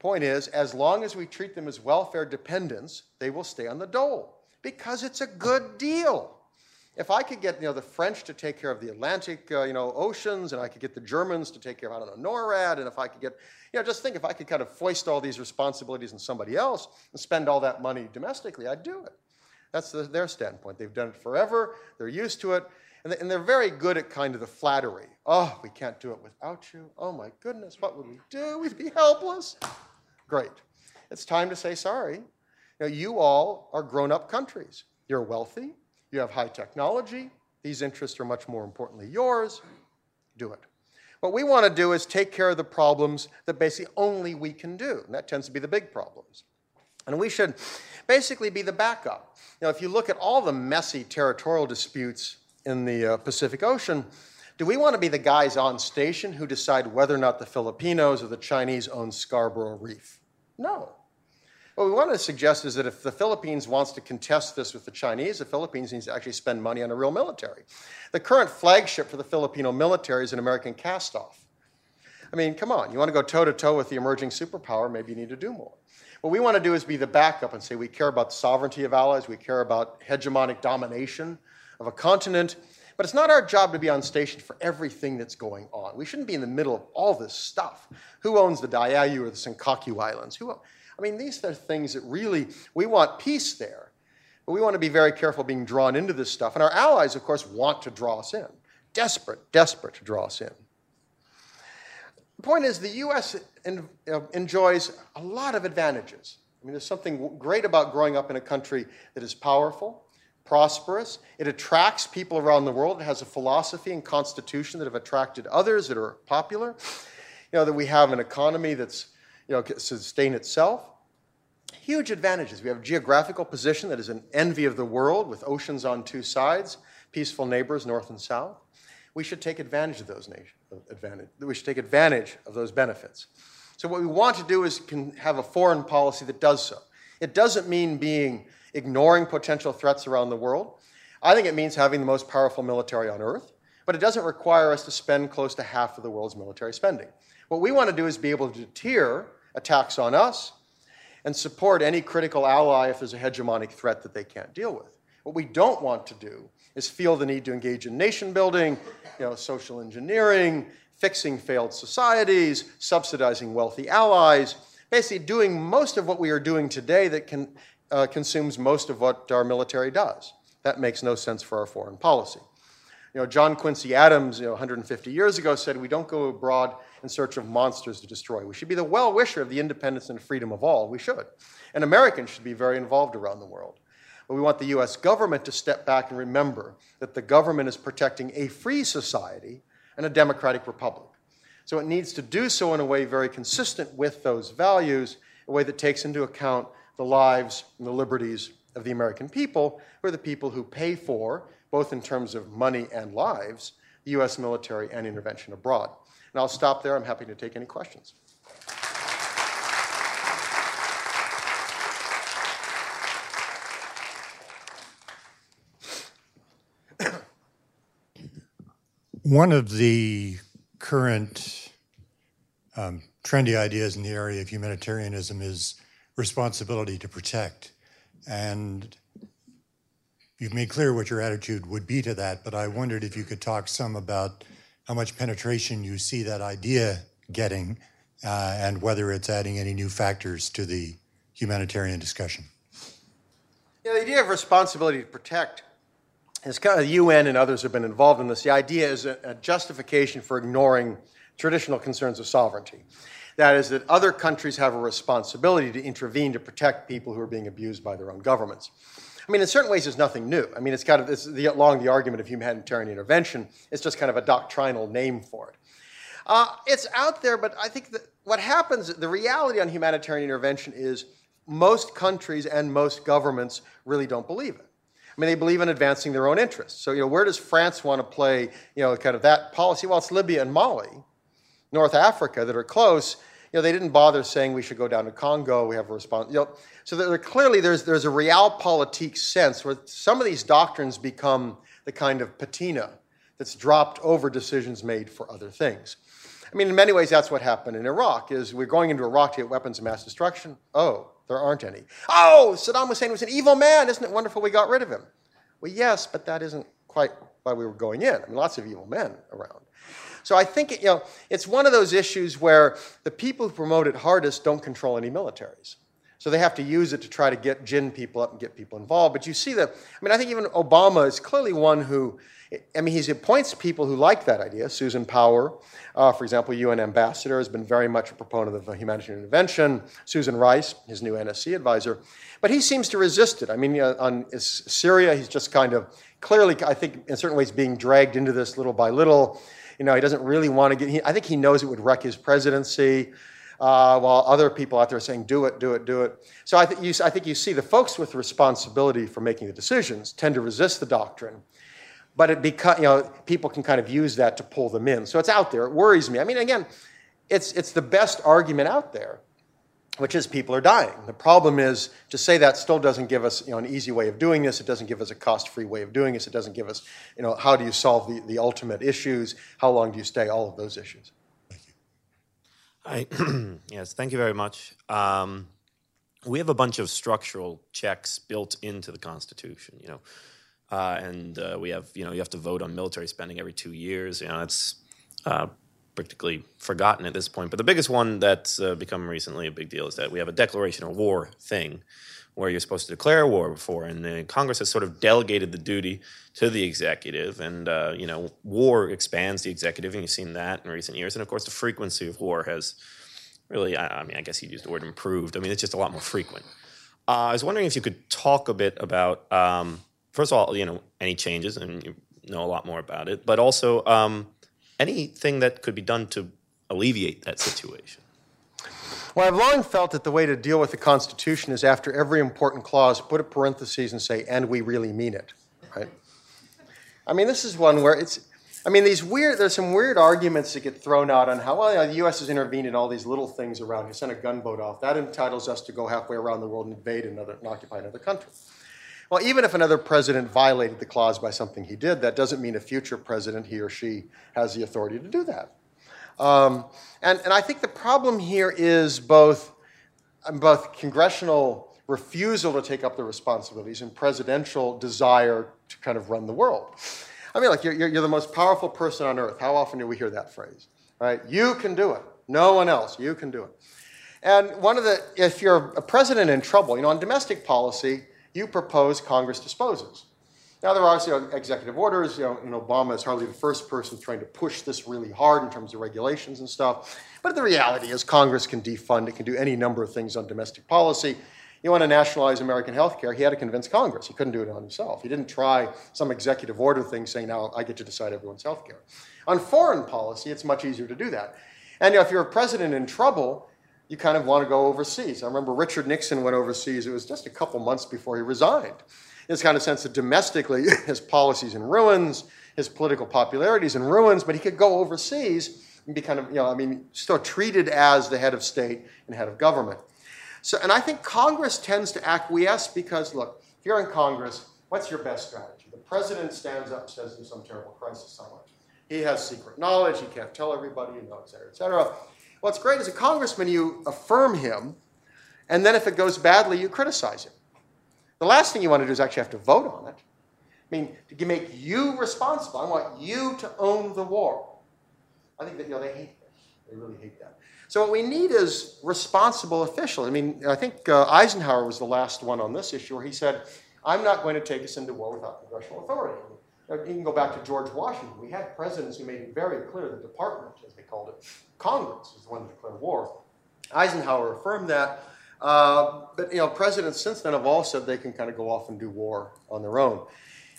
Point is, as long as we treat them as welfare dependents, they will stay on the dole because it's a good deal. If I could get you know, the French to take care of the Atlantic uh, you know, oceans, and I could get the Germans to take care of, I don't know, NORAD, and if I could get, you know, just think if I could kind of foist all these responsibilities on somebody else and spend all that money domestically, I'd do it. That's the, their standpoint. They've done it forever, they're used to it, and, and they're very good at kind of the flattery. Oh, we can't do it without you. Oh my goodness, what would we do? We'd be helpless. Great. It's time to say sorry. Know, you all are grown up countries. You're wealthy, you have high technology. These interests are much more importantly yours. Do it. What we want to do is take care of the problems that basically only we can do, and that tends to be the big problems. And we should basically be the backup. Now, if you look at all the messy territorial disputes in the uh, Pacific Ocean, do we want to be the guys on station who decide whether or not the Filipinos or the Chinese own Scarborough Reef? No. What we want to suggest is that if the Philippines wants to contest this with the Chinese, the Philippines needs to actually spend money on a real military. The current flagship for the Filipino military is an American cast off. I mean, come on, you want to go toe to toe with the emerging superpower, maybe you need to do more. What we want to do is be the backup and say we care about the sovereignty of allies, we care about hegemonic domination of a continent, but it's not our job to be on station for everything that's going on. We shouldn't be in the middle of all this stuff. Who owns the Diaoyu or the Senkaku Islands? Who, I mean, these are things that really, we want peace there, but we want to be very careful being drawn into this stuff. And our allies, of course, want to draw us in. Desperate, desperate to draw us in. The point is, the U.S. Uh, enjoys a lot of advantages. I mean, there's something great about growing up in a country that is powerful, prosperous. It attracts people around the world. It has a philosophy and constitution that have attracted others that are popular. You know, that we have an economy that's, you know, sustain itself. Huge advantages. We have a geographical position that is an envy of the world with oceans on two sides, peaceful neighbors north and south. We should take advantage of those nation, advantage. We should take advantage of those benefits. So what we want to do is can have a foreign policy that does so. It doesn't mean being ignoring potential threats around the world. I think it means having the most powerful military on earth, but it doesn't require us to spend close to half of the world's military spending. What we want to do is be able to deter attacks on us and support any critical ally if there's a hegemonic threat that they can't deal with. What we don't want to do is feel the need to engage in nation building, you know, social engineering, fixing failed societies, subsidizing wealthy allies, basically doing most of what we are doing today that can, uh, consumes most of what our military does. That makes no sense for our foreign policy. You know, John Quincy Adams, you know, 150 years ago said, we don't go abroad in search of monsters to destroy. We should be the well-wisher of the independence and freedom of all. We should. And Americans should be very involved around the world. But we want the US government to step back and remember that the government is protecting a free society and a democratic republic. So it needs to do so in a way very consistent with those values, a way that takes into account the lives and the liberties of the American people, who are the people who pay for, both in terms of money and lives, the US military and intervention abroad. And I'll stop there. I'm happy to take any questions. One of the current um, trendy ideas in the area of humanitarianism is responsibility to protect. And you've made clear what your attitude would be to that, but I wondered if you could talk some about how much penetration you see that idea getting uh, and whether it's adding any new factors to the humanitarian discussion. Yeah, the idea of responsibility to protect as kind of the UN and others have been involved in this, the idea is a, a justification for ignoring traditional concerns of sovereignty. That is, that other countries have a responsibility to intervene to protect people who are being abused by their own governments. I mean, in certain ways, it's nothing new. I mean, it's kind of it's the, along the argument of humanitarian intervention. It's just kind of a doctrinal name for it. Uh, it's out there, but I think that what happens, the reality on humanitarian intervention is most countries and most governments really don't believe it. I mean, they believe in advancing their own interests. So, you know, where does France want to play, you know, kind of that policy? Well, it's Libya and Mali, North Africa that are close. You know, they didn't bother saying we should go down to Congo. We have a response. You know, so there, clearly there's, there's a realpolitik sense where some of these doctrines become the kind of patina that's dropped over decisions made for other things. I mean, in many ways, that's what happened in Iraq. Is we're going into Iraq to get weapons of mass destruction? Oh, there aren't any. Oh, Saddam Hussein was an evil man. Isn't it wonderful we got rid of him? Well, yes, but that isn't quite why we were going in. I mean, lots of evil men around. So I think you know, it's one of those issues where the people who promote it hardest don't control any militaries. So they have to use it to try to get gin people up and get people involved. But you see that, I mean, I think even Obama is clearly one who I mean, he appoints people who like that idea. Susan Power, uh, for example, UN ambassador, has been very much a proponent of humanitarian intervention. Susan Rice, his new NSC advisor. But he seems to resist it. I mean, uh, on Syria, he's just kind of clearly, I think, in certain ways, being dragged into this little by little. You know, he doesn't really want to get, he, I think he knows it would wreck his presidency. Uh, while other people out there are saying, do it, do it, do it. So I, th- you, I think you see the folks with responsibility for making the decisions tend to resist the doctrine but it beca- you know, people can kind of use that to pull them in. So it's out there. It worries me. I mean, again, it's, it's the best argument out there, which is people are dying. The problem is to say that still doesn't give us you know, an easy way of doing this. It doesn't give us a cost-free way of doing this. It doesn't give us, you know, how do you solve the, the ultimate issues? How long do you stay? All of those issues. Thank you. I, yes, thank you very much. Um, we have a bunch of structural checks built into the Constitution. You know, uh, and uh, we have, you know, you have to vote on military spending every two years. You know, it's uh, practically forgotten at this point. But the biggest one that's uh, become recently a big deal is that we have a declaration of war thing where you're supposed to declare war before, and Congress has sort of delegated the duty to the executive, and uh, you know, war expands the executive, and you've seen that in recent years, and of course, the frequency of war has really, I, I mean, I guess you'd use the word improved. I mean, it's just a lot more frequent. Uh, I was wondering if you could talk a bit about um, first of all, you know, any changes, and you know a lot more about it, but also um, anything that could be done to alleviate that situation. Well, I've long felt that the way to deal with the Constitution is after every important clause, put a parenthesis and say, and we really mean it, right? I mean, this is one where it's, I mean, these weird, there's some weird arguments that get thrown out on how, well, you know, the U.S. has intervened in all these little things around. You sent a gunboat off. That entitles us to go halfway around the world and invade another, and occupy another country. Well, even if another president violated the clause by something he did, that doesn't mean a future president, he or she, has the authority to do that. Um, and, and I think the problem here is both, um, both congressional refusal to take up the responsibilities and presidential desire to kind of run the world. I mean, like, you're, you're the most powerful person on earth. How often do we hear that phrase? Right? You can do it. No one else. You can do it. And one of the, if you're a president in trouble, you know, on domestic policy, you propose, Congress disposes. Now, there are you know, executive orders. You know, and Obama is hardly the first person trying to push this really hard in terms of regulations and stuff. But the reality is, Congress can defund. It can do any number of things on domestic policy. You want to nationalize American health care, he had to convince Congress. He couldn't do it on himself. He didn't try some executive order thing saying, now I get to decide everyone's health care. On foreign policy, it's much easier to do that. And you know, if you're a president in trouble, you kind of want to go overseas. I remember Richard Nixon went overseas. It was just a couple months before he resigned. This kind of sense that domestically his policies in ruins, his political popularity is in ruins, but he could go overseas and be kind of, you know, I mean, still treated as the head of state and head of government. So, and I think Congress tends to acquiesce because, look, if you're in Congress, what's your best strategy? The president stands up and says there's some terrible crisis somewhere. He has secret knowledge, he can't tell everybody, you know, et cetera, et cetera. What's great as a congressman, you affirm him, and then if it goes badly, you criticize him. The last thing you want to do is actually have to vote on it. I mean, to make you responsible, I want you to own the war. I think that, you know, they hate this. They really hate that. So what we need is responsible officials. I mean, I think uh, Eisenhower was the last one on this issue where he said, I'm not going to take us into war without congressional authority. You can go back to George Washington. We had presidents who made it very clear the department, as they called it, Congress was the one to declare war. Eisenhower affirmed that. Uh, but you know, presidents since then have all said they can kind of go off and do war on their own.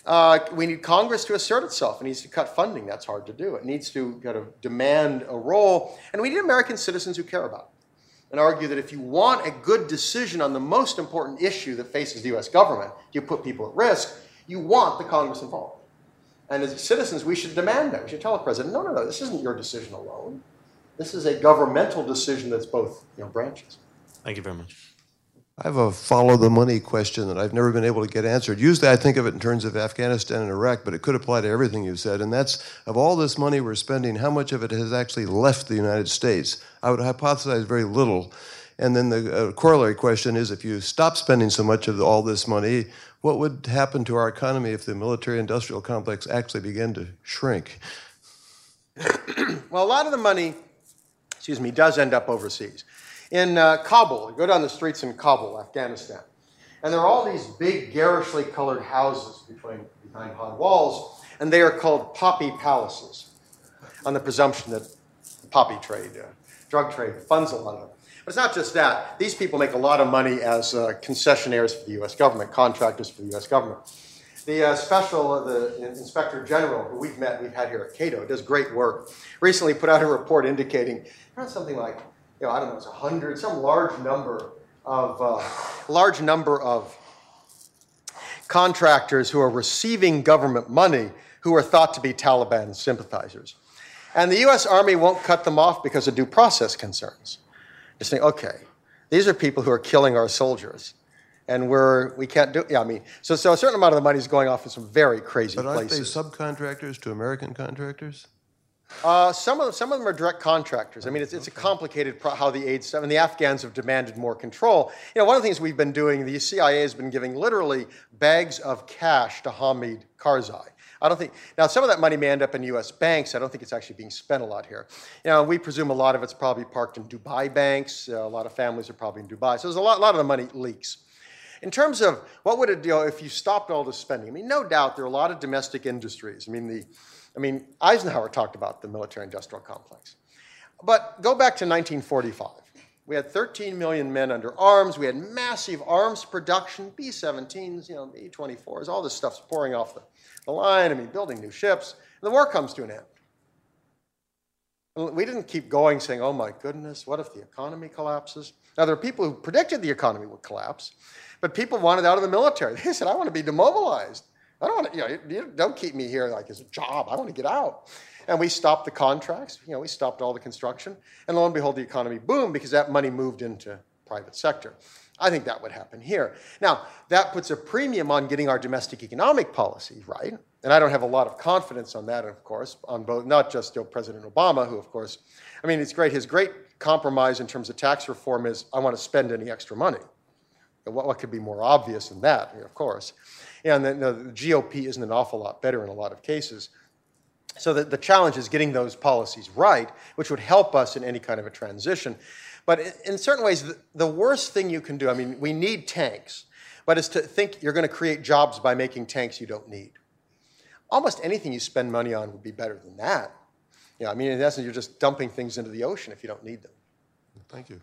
Uh, we need Congress to assert itself. It needs to cut funding. That's hard to do. It needs to kind of demand a role. And we need American citizens who care about it and argue that if you want a good decision on the most important issue that faces the US government, you put people at risk, you want the Congress involved. And as citizens, we should demand that. We should tell the president, no, no, no, this isn't your decision alone. This is a governmental decision that's both you know, branches. Thank you very much. I have a follow the money question that I've never been able to get answered. Usually I think of it in terms of Afghanistan and Iraq, but it could apply to everything you've said. And that's of all this money we're spending, how much of it has actually left the United States? I would hypothesize very little. And then the uh, corollary question is if you stop spending so much of all this money, what would happen to our economy if the military industrial complex actually began to shrink? well, a lot of the money, excuse me, does end up overseas in uh, Kabul. Go down the streets in Kabul, Afghanistan, and there are all these big, garishly colored houses between, behind high walls, and they are called poppy palaces, on the presumption that the poppy trade, uh, drug trade, funds a lot of them. But it's not just that. These people make a lot of money as uh, concessionaires for the U.S. government, contractors for the U.S. government. The uh, special, uh, the inspector general who we've met, we've had here at Cato, does great work. Recently put out a report indicating around something like you know, I don't know, it's a hundred, some large number of uh, large number of contractors who are receiving government money who are thought to be Taliban sympathizers. And the US Army won't cut them off because of due process concerns. Just saying, okay, these are people who are killing our soldiers. And we're, we can't do, yeah, I mean, so, so a certain amount of the money is going off in some very crazy but aren't places. they subcontractors to American contractors? Uh, some, of, some of them are direct contractors. I mean, it's, it's a complicated pro- how the aids, I mean, the Afghans have demanded more control. You know, one of the things we've been doing, the CIA has been giving literally bags of cash to Hamid Karzai. I don't think, now some of that money may end up in US banks. I don't think it's actually being spent a lot here. You know, we presume a lot of it's probably parked in Dubai banks. Uh, a lot of families are probably in Dubai. So there's a lot, a lot of the money leaks. In terms of what would it do if you stopped all the spending? I mean, no doubt there are a lot of domestic industries. I mean, the, I mean, Eisenhower talked about the military industrial complex. But go back to 1945. We had 13 million men under arms. We had massive arms production, B 17s, you know, B 24s, all this stuff's pouring off the, the line. I mean, building new ships. And the war comes to an end. We didn't keep going saying, oh my goodness, what if the economy collapses? Now, there are people who predicted the economy would collapse, but people wanted out of the military. They said, I want to be demobilized. I don't want to, you know, don't keep me here like as a job. I want to get out. And we stopped the contracts. You know, we stopped all the construction. And lo and behold, the economy boomed because that money moved into private sector. I think that would happen here. Now, that puts a premium on getting our domestic economic policy right. And I don't have a lot of confidence on that, of course, on both, not just you know, President Obama, who, of course, I mean, it's great. His great compromise in terms of tax reform is I want to spend any extra money. What, what could be more obvious than that, of course? And the, the GOP isn't an awful lot better in a lot of cases. So the, the challenge is getting those policies right, which would help us in any kind of a transition. But in, in certain ways, the, the worst thing you can do, I mean, we need tanks. but it's to think you're going to create jobs by making tanks you don't need. Almost anything you spend money on would be better than that. Yeah, I mean, in essence, you're just dumping things into the ocean if you don't need them. Thank you.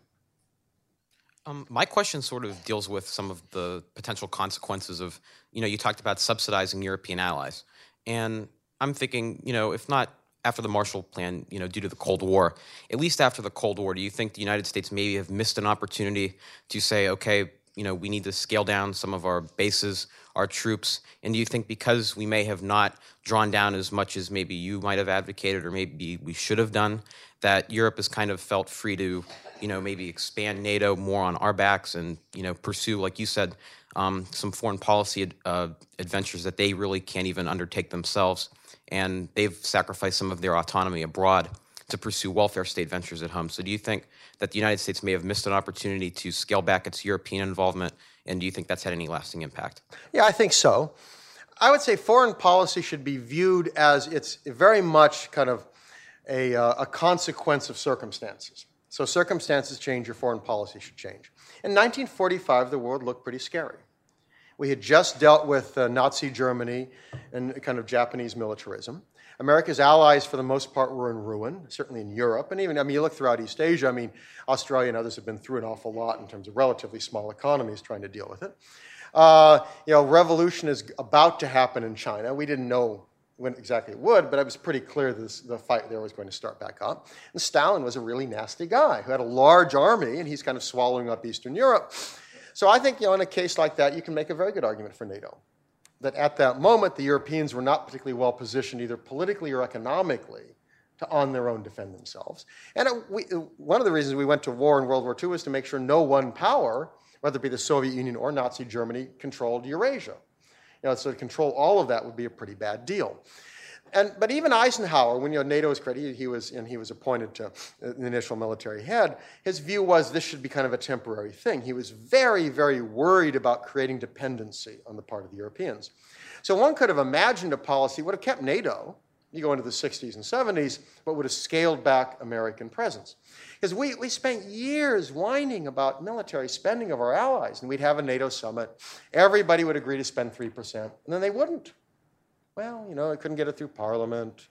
Um, my question sort of deals with some of the potential consequences of, you know, you talked about subsidizing European allies. And I'm thinking, you know, if not after the Marshall Plan, you know, due to the Cold War, at least after the Cold War, do you think the United States maybe have missed an opportunity to say, okay, you know, we need to scale down some of our bases, our troops? And do you think because we may have not drawn down as much as maybe you might have advocated or maybe we should have done, that Europe has kind of felt free to, you know, maybe expand NATO more on our backs and, you know, pursue, like you said, um, some foreign policy uh, adventures that they really can't even undertake themselves? And they've sacrificed some of their autonomy abroad to pursue welfare state ventures at home. So, do you think that the United States may have missed an opportunity to scale back its European involvement? And do you think that's had any lasting impact? Yeah, I think so. I would say foreign policy should be viewed as it's very much kind of a, uh, a consequence of circumstances. So, circumstances change, your foreign policy should change. In 1945, the world looked pretty scary. We had just dealt with uh, Nazi Germany and kind of Japanese militarism. America's allies, for the most part, were in ruin, certainly in Europe. And even, I mean, you look throughout East Asia, I mean, Australia and others have been through an awful lot in terms of relatively small economies trying to deal with it. Uh, you know, revolution is about to happen in China. We didn't know when exactly it would, but it was pretty clear that the fight there was going to start back up. And Stalin was a really nasty guy who had a large army, and he's kind of swallowing up Eastern Europe. So I think, you know, in a case like that, you can make a very good argument for NATO. That at that moment, the Europeans were not particularly well positioned, either politically or economically, to on their own defend themselves. And it, we, one of the reasons we went to war in World War II was to make sure no one power, whether it be the Soviet Union or Nazi Germany, controlled Eurasia. You know, so to control all of that would be a pretty bad deal. And, but even Eisenhower, when you know, NATO was created, he was, and he was appointed to uh, the initial military head, his view was this should be kind of a temporary thing. He was very, very worried about creating dependency on the part of the Europeans. So one could have imagined a policy would have kept NATO, you go into the 60s and 70s, but would have scaled back American presence. Because we, we spent years whining about military spending of our allies, and we'd have a NATO summit. Everybody would agree to spend 3%, and then they wouldn't. Well, you know, I couldn't get it through Parliament.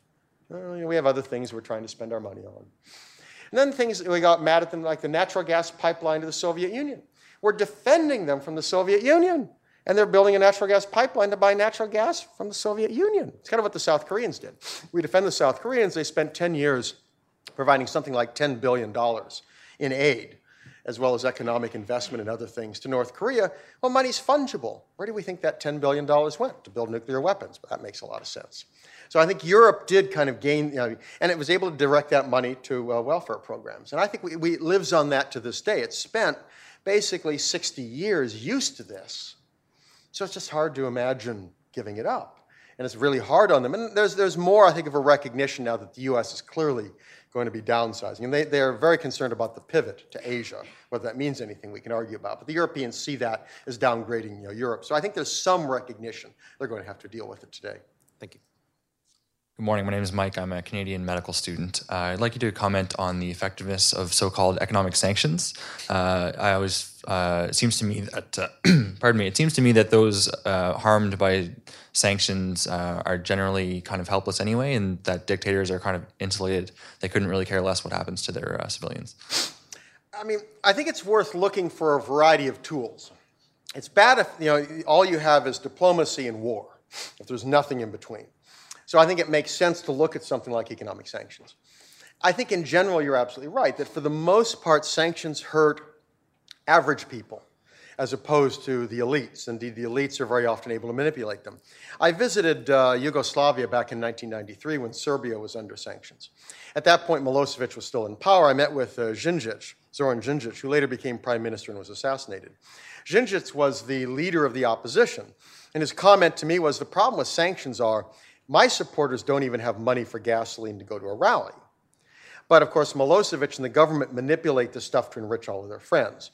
Well, you know, we have other things we're trying to spend our money on. And then things we got mad at them, like the natural gas pipeline to the Soviet Union. We're defending them from the Soviet Union, and they're building a natural gas pipeline to buy natural gas from the Soviet Union. It's kind of what the South Koreans did. We defend the South Koreans. They spent 10 years providing something like $10 billion in aid as well as economic investment and other things to North Korea, well, money's fungible. Where do we think that $10 billion went? To build nuclear weapons. But that makes a lot of sense. So I think Europe did kind of gain, you know, and it was able to direct that money to uh, welfare programs. And I think we, it lives on that to this day. It's spent basically 60 years used to this. So it's just hard to imagine giving it up. And it's really hard on them. And there's, there's more, I think, of a recognition now that the U.S. is clearly going to be downsizing. And they, they're very concerned about the pivot to Asia. Whether that means anything, we can argue about. But the Europeans see that as downgrading you know, Europe. So I think there's some recognition they're going to have to deal with it today. Thank you. Good morning. My name is Mike. I'm a Canadian medical student. Uh, I'd like you to comment on the effectiveness of so-called economic sanctions. Uh, I always uh, it seems to me that uh, pardon me. It seems to me that those uh, harmed by sanctions uh, are generally kind of helpless anyway, and that dictators are kind of insulated. They couldn't really care less what happens to their civilians. I mean, I think it's worth looking for a variety of tools. It's bad if you know all you have is diplomacy and war. If there's nothing in between. So I think it makes sense to look at something like economic sanctions. I think in general, you're absolutely right that for the most part, sanctions hurt average people as opposed to the elites. Indeed, the elites are very often able to manipulate them. I visited uh, Yugoslavia back in 1993 when Serbia was under sanctions. At that point, Milosevic was still in power. I met with uh, Djindjic, Zoran Djindjic, who later became prime minister and was assassinated. Djindjic was the leader of the opposition, and his comment to me was the problem with sanctions are my supporters don't even have money for gasoline to go to a rally. But of course, Milosevic and the government manipulate this stuff to enrich all of their friends.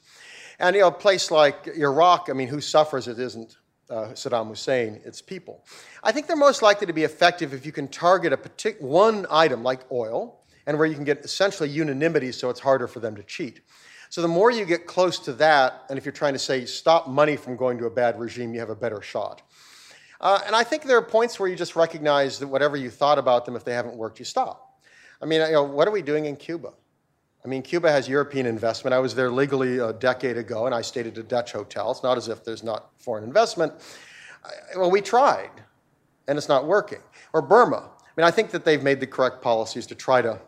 And you know, a place like Iraq, I mean, who suffers it isn't uh, Saddam Hussein, it's people. I think they're most likely to be effective if you can target a partic- one item like oil, and where you can get essentially unanimity so it's harder for them to cheat. So the more you get close to that, and if you're trying to say stop money from going to a bad regime, you have a better shot. Uh, and I think there are points where you just recognize that whatever you thought about them, if they haven't worked, you stop. I mean, you know, what are we doing in Cuba? I mean, Cuba has European investment. I was there legally a decade ago, and I stayed at a Dutch hotel. It's not as if there's not foreign investment. Well, we tried, and it's not working. Or Burma. I mean, I think that they've made the correct policies to try to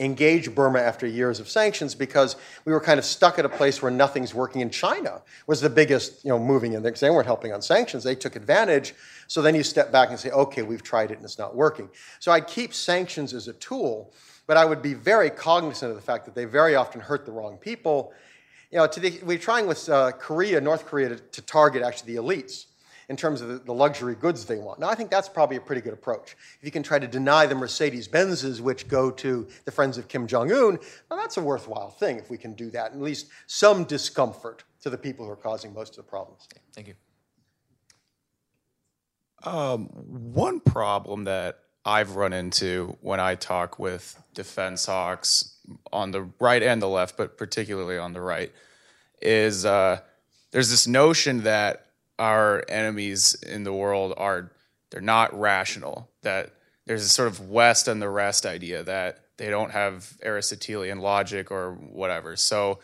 engage Burma after years of sanctions because we were kind of stuck at a place where nothing's working. In China was the biggest, you know, moving in. There because they weren't helping on sanctions. They took advantage. So then you step back and say, okay, we've tried it and it's not working. So I'd keep sanctions as a tool, but I would be very cognizant of the fact that they very often hurt the wrong people. You know, the, we're trying with uh, Korea, North Korea, to, to target actually the elites in terms of the, luxury goods they want. Now, I think that's probably a pretty good approach. If you can try to deny the Mercedes Benzes, which go to the friends of Kim Jong un, well, that's a worthwhile thing if we can do that, at least some discomfort to the people who are causing most of the problems. Thank you. Um, one problem that I've run into when I talk with defense hawks on the right and the left, but particularly on the right, is uh, there's this notion that our enemies in the world are they're not rational. That there's a sort of West and the rest idea that they don't have Aristotelian logic or whatever. So,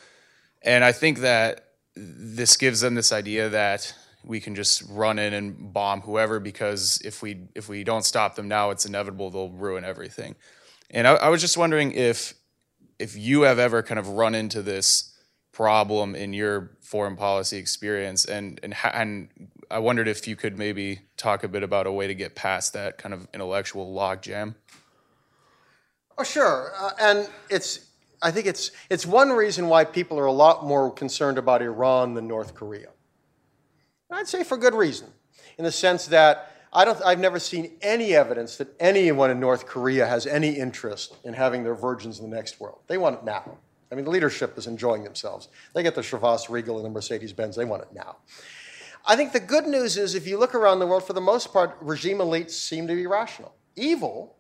and I think that this gives them this idea that we can just run in and bomb whoever because if we if we don't stop them now, it's inevitable they'll ruin everything. And I, I was just wondering if if you have ever kind of run into this problem in your foreign policy experience and and and I wondered if you could maybe talk a bit about a way to get past that kind of intellectual logjam. Oh, sure, uh, and it's I think it's it's one reason why people are a lot more concerned about Iran than North Korea. And I'd say for good reason, in the sense that I don't, I've never seen any evidence that anyone in North Korea has any interest in having their virgins in the next world. They want it now. I mean, the leadership is enjoying themselves. They get the Chivas Regal and the Mercedes Benz, they want it now. I think the good news is if you look around the world, for the most part, regime elites seem to be rational. Evil,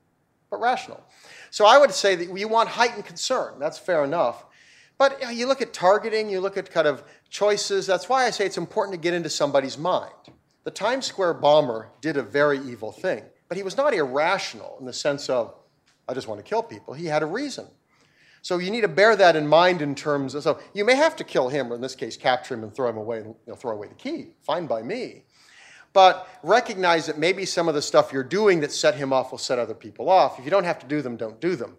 but rational. So I would say that you want heightened concern. That's fair enough. But know, you look at targeting, you look at kind of choices. That's why I say it's important to get into somebody's mind. The Times Square bomber did a very evil thing, but he was not irrational in the sense of, I just want to kill people. He had a reason. So you need to bear that in mind in terms of, so you may have to kill him, or in this case, capture him and throw him away, and you know, throw away the key. Fine by me. But recognize that maybe some of the stuff you're doing that set him off will set other people off. If you don't have to do them, don't do them.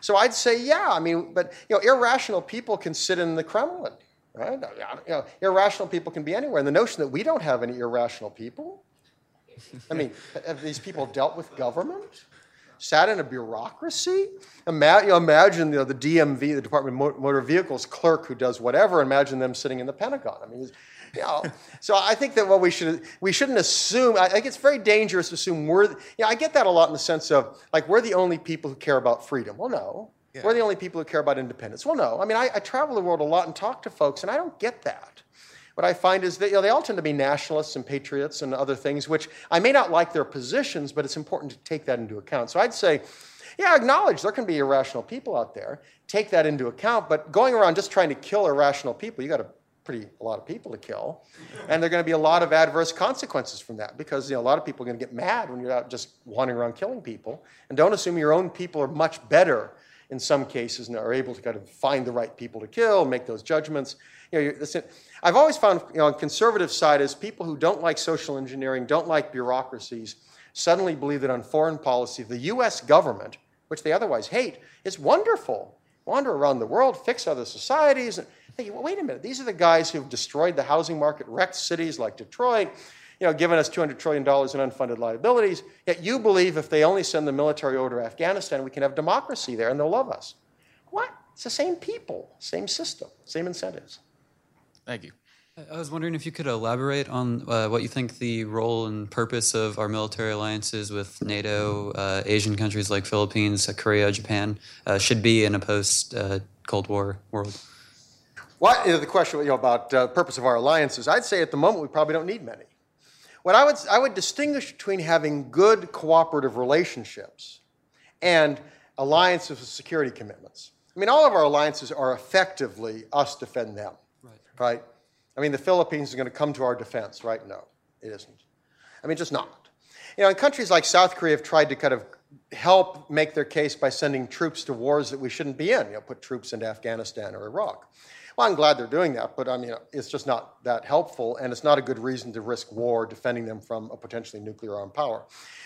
So I'd say, yeah, I mean, but you know, irrational people can sit in the Kremlin, right? You know, irrational people can be anywhere. And the notion that we don't have any irrational people, I mean, have these people dealt with government? Sat in a bureaucracy. Ima- imagine you know, the DMV, the Department of Motor Vehicles clerk who does whatever. Imagine them sitting in the Pentagon. I mean, you know, so I think that what we should we shouldn't assume. I think it's very dangerous to assume we're. You know, I get that a lot in the sense of like we're the only people who care about freedom. Well, no. Yeah. We're the only people who care about independence. Well, no. I mean, I, I travel the world a lot and talk to folks, and I don't get that what I find is that you know, they all tend to be nationalists and patriots and other things, which I may not like their positions, but it's important to take that into account. So I'd say, yeah, acknowledge there can be irrational people out there. Take that into account, but going around just trying to kill irrational people, you got a pretty a lot of people to kill, and there are going to be a lot of adverse consequences from that because you know a lot of people are going to get mad when you're out just wandering around killing people. And don't assume your own people are much better in some cases and are able to kind of find the right people to kill, make those judgments. You know, listen, I've always found you know, on conservative side is people who don't like social engineering, don't like bureaucracies, suddenly believe that on foreign policy, the U.S. government, which they otherwise hate, is wonderful. Wander around the world, fix other societies. And think, well, wait a minute, these are the guys who've destroyed the housing market, wrecked cities like Detroit, you know, given us $200 trillion in unfunded liabilities. Yet you believe if they only send the military over to Afghanistan, we can have democracy there and they'll love us. What? It's the same people, same system, same incentives. Thank you. I was wondering if you could elaborate on uh, what you think the role and purpose of our military alliances with NATO, uh, Asian countries like Philippines, uh, Korea, Japan uh, should be in a post uh, Cold War world. What is the question you know, about uh, purpose of our alliances? I'd say at the moment we probably don't need many. What I would I would distinguish between having good cooperative relationships and alliances with security commitments. I mean, all of our alliances are effectively us defend them, right? I mean, the Philippines is going to come to our defense, right? No, it isn't. I mean, just not. You know, and countries like South Korea have tried to kind of help make their case by sending troops to wars that we shouldn't be in, you know, put troops into Afghanistan or Iraq. Well, I'm glad they're doing that, but I mean, it's just not that helpful, and it's not a good reason to risk war defending them from a potentially nuclear armed power.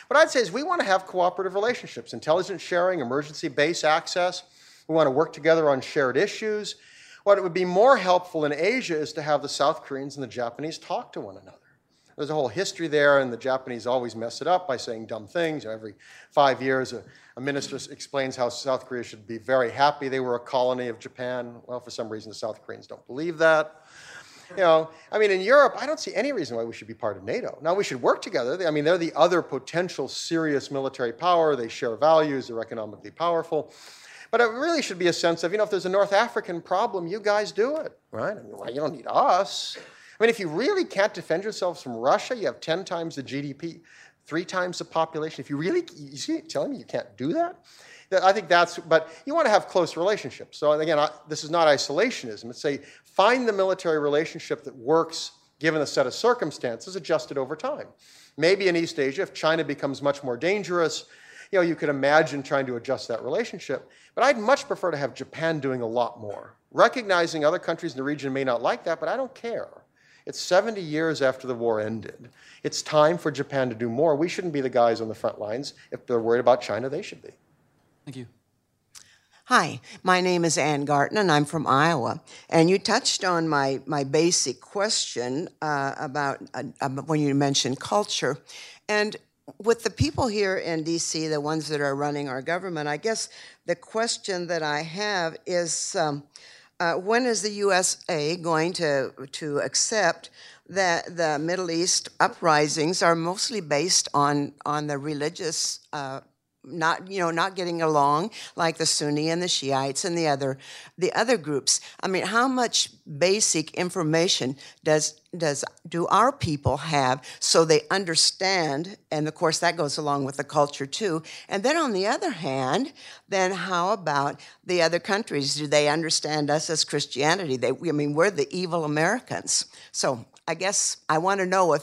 What I'd say is we want to have cooperative relationships, intelligence sharing, emergency base access. We want to work together on shared issues. What would be more helpful in Asia is to have the South Koreans and the Japanese talk to one another. There's a whole history there, and the Japanese always mess it up by saying dumb things. Every five years, a, a, minister explains how South Korea should be very happy they were a colony of Japan. Well, for some reason, the South Koreans don't believe that. You know, I mean, in Europe, I don't see any reason why we should be part of NATO. Now, we should work together. I mean, they're the other potential serious military power. They share values, they're economically powerful. But it really should be a sense of, you know, if there's a North African problem, you guys do it, right? I mean, well, you don't need us. I mean, if you really can't defend yourselves from Russia, you have 10 times the GDP, three times the population. If you really, you see, telling me you can't do that? I think that's, but you want to have close relationships. So again, I, this is not isolationism. It's say, find the military relationship that works given a set of circumstances adjusted over time. Maybe in East Asia, if China becomes much more dangerous, you know, you could imagine trying to adjust that relationship. But I'd much prefer to have Japan doing a lot more. Recognizing other countries in the region may not like that, but I don't care. It's 70 years after the war ended. It's time for Japan to do more. We shouldn't be the guys on the front lines. If they're worried about China, they should be. Thank you. Hi, my name is Ann Garton, and I'm from Iowa. And you touched on my, my basic question uh, about uh, when you mentioned culture. And with the people here in DC, the ones that are running our government, I guess the question that I have is um, uh, when is the USA going to, to accept that the Middle East uprisings are mostly based on, on the religious uh, not you know not getting along like the Sunni and the Shiites and the other the other groups. I mean, how much basic information does does do our people have so they understand? And of course, that goes along with the culture too. And then on the other hand, then how about the other countries? Do they understand us as Christianity? They, I mean, we're the evil Americans. So I guess I want to know if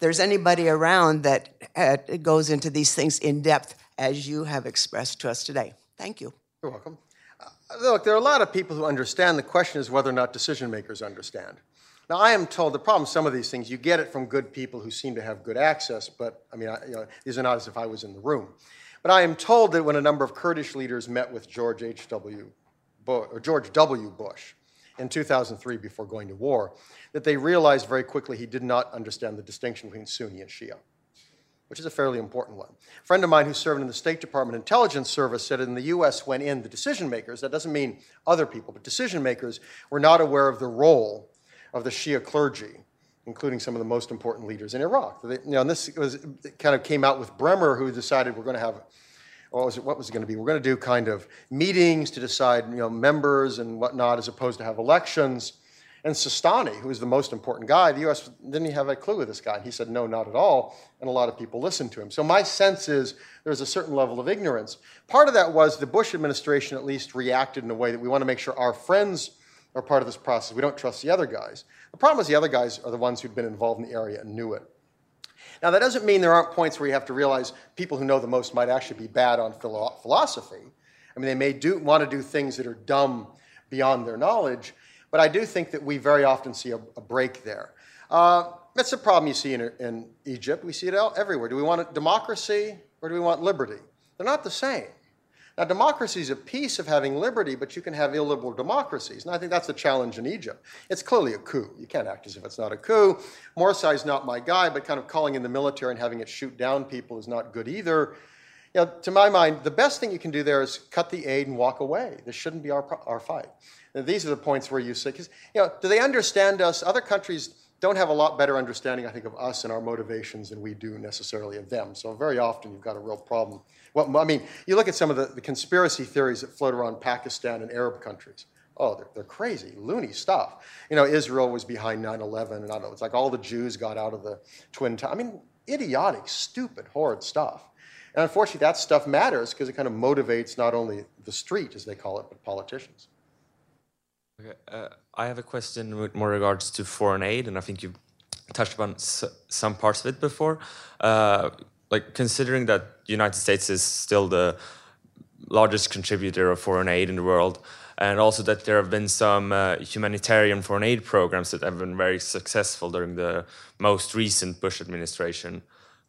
there's anybody around that uh, goes into these things in depth as you have expressed to us today. Thank you. You're welcome. Uh, look, there are a lot of people who understand. The question is whether or not decision makers understand. Now, I am told the problem, some of these things, you get it from good people who seem to have good access, but I mean, I, you know, these are not as if I was in the room. But I am told that when a number of Kurdish leaders met with George H.W. or George W. Bush in 2003 before going to war, that they realized very quickly he did not understand the distinction between Sunni and Shia which is a fairly important one. A friend of mine who served in the State Department Intelligence Service said in the US, when in, the decision makers, that doesn't mean other people, but decision makers were not aware of the role of the Shia clergy, including some of the most important leaders in Iraq. They, you know, and this was, kind of came out with Bremer, who decided we're going to have what was it, what was it going to be? We're going to do kind of meetings to decide, you know, members and whatnot, as opposed to have elections. And Sistani, who was the most important guy, the U.S. didn't have a clue of this guy. He said, no, not at all. And a lot of people listened to him. So my sense is there's a certain level of ignorance. Part of that was the Bush administration at least reacted in a way that we want to make sure our friends are part of this process. We don't trust the other guys. The problem is the other guys are the ones who'd been involved in the area and knew it. Now, that doesn't mean there aren't points where you have to realize people who know the most might actually be bad on philosophy. I mean, they may do, want to do things that are dumb beyond their knowledge, but I do think that we very often see a, a break there. Uh, that's a problem you see in, in Egypt. We see it everywhere. Do we want democracy or do we want liberty? They're not the same. Now, democracy is a piece of having liberty, but you can have illiberal democracies. And I think that's the challenge in Egypt. It's clearly a coup. You can't act as if it's not a coup. Morsi is not my guy, but kind of calling in the military and having it shoot down people is not good either. To my mind, the best thing you can do there is cut the aid and walk away. This shouldn't be our, our fight. And these are the points where you say, because, you know, do they understand us? Other countries don't have a lot better understanding, I think, of us and our motivations than we do necessarily of them. So very often you've got a real problem. Well, I mean, you look at some of the, the conspiracy theories that float around Pakistan and Arab countries. Oh, they're, they're crazy, loony stuff. You know, Israel was behind 9 11, and I don't know, it's like all the Jews got out of the Twin Towers. I mean, idiotic, stupid, horrid stuff. And unfortunately, that stuff matters because it kind of motivates not only the street, as they call it, but politicians. Okay, uh, I have a question with more regards to foreign aid, and I think you've touched upon some parts of it before. Uh, like considering that the United States is still the largest contributor of foreign aid in the world, and also that there have been some uh, humanitarian foreign aid programs that have been very successful during the most recent Bush administration.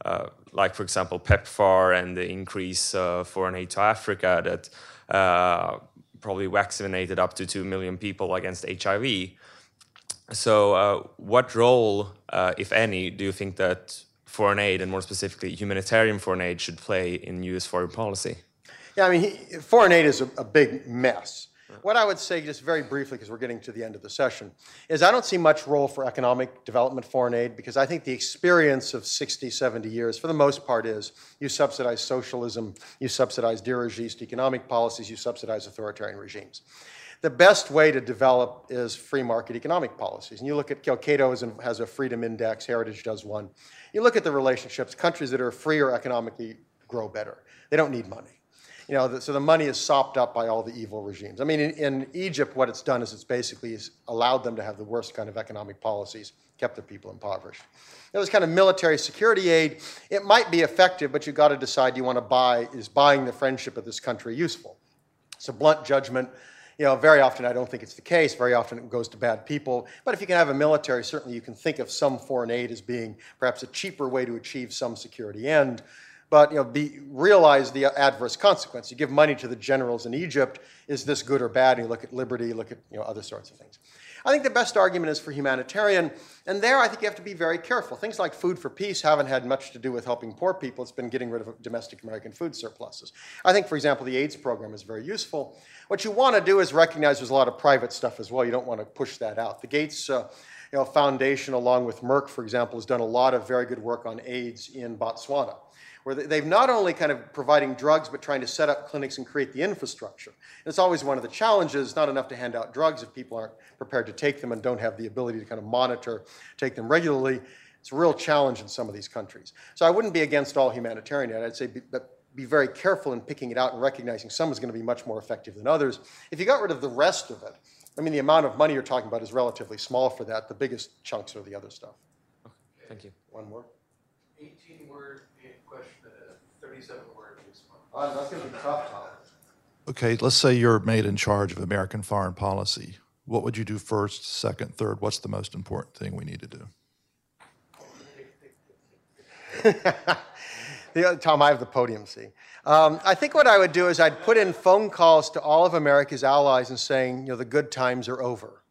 Uh, like, for example, PEPFAR and the increase of foreign aid to Africa that uh, probably vaccinated up to 2 million people against HIV. So, uh, what role, uh, if any, do you think that foreign aid, and more specifically humanitarian foreign aid, should play in U.S. foreign policy? Yeah, I mean, he, foreign aid is a, a big mess. What I would say, just very briefly, because we're getting to the end of the session, is I don't see much role for economic development foreign aid because I think the experience of 60, 70 years, for the most part, is you subsidize socialism, you subsidize dirigiste economic policies, you subsidize authoritarian regimes. The best way to develop is free market economic policies. And you look at, you know, Cato has, a freedom index, Heritage does one. You look at the relationships, countries that are free or economically grow better. They don't need money you know, so the money is sopped up by all the evil regimes. I mean, in, in, Egypt, what it's done is it's basically allowed them to have the worst kind of economic policies, kept the people impoverished. It was kind of military security aid. It might be effective, but you've got to decide you want to buy, is buying the friendship of this country useful? It's a blunt judgment. You know, very often I don't think it's the case. Very often it goes to bad people. But if you can have a military, certainly you can think of some foreign aid as being perhaps a cheaper way to achieve some security end but you know, realize the adverse consequence. You give money to the generals in Egypt. Is this good or bad? And you look at liberty, look at you know, other sorts of things. I think the best argument is for humanitarian, and there I think you have to be very careful. Things like food for peace haven't had much to do with helping poor people. It's been getting rid of domestic American food surpluses. I think, for example, the AIDS program is very useful. What you want to do is recognize there's a lot of private stuff as well. You don't want to push that out. The Gates uh, you know, Foundation, along with Merck, for example, has done a lot of very good work on AIDS in Botswana where they've not only kind of providing drugs, but trying to set up clinics and create the infrastructure. And it's always one of the challenges, not enough to hand out drugs if people aren't prepared to take them and don't have the ability to kind of monitor, take them regularly. It's a real challenge in some of these countries. So I wouldn't be against all humanitarian aid. I'd say be, be very careful in picking it out and recognizing some is going to be much more effective than others. If you got rid of the rest of it, I mean, the amount of money you're talking about is relatively small for that. The biggest chunks are the other stuff. Okay, thank you. One more. 18 word question, uh, 37 word response. Uh, that's going to be tough, Tom. Okay, let's say you're made in charge of American foreign policy. What would you do first, second, third? What's the most important thing we need to do? the, Tom, I have the podium, see. Um, I think what I would do is I'd put in phone calls to all of America's allies and saying, you know, the good times are over.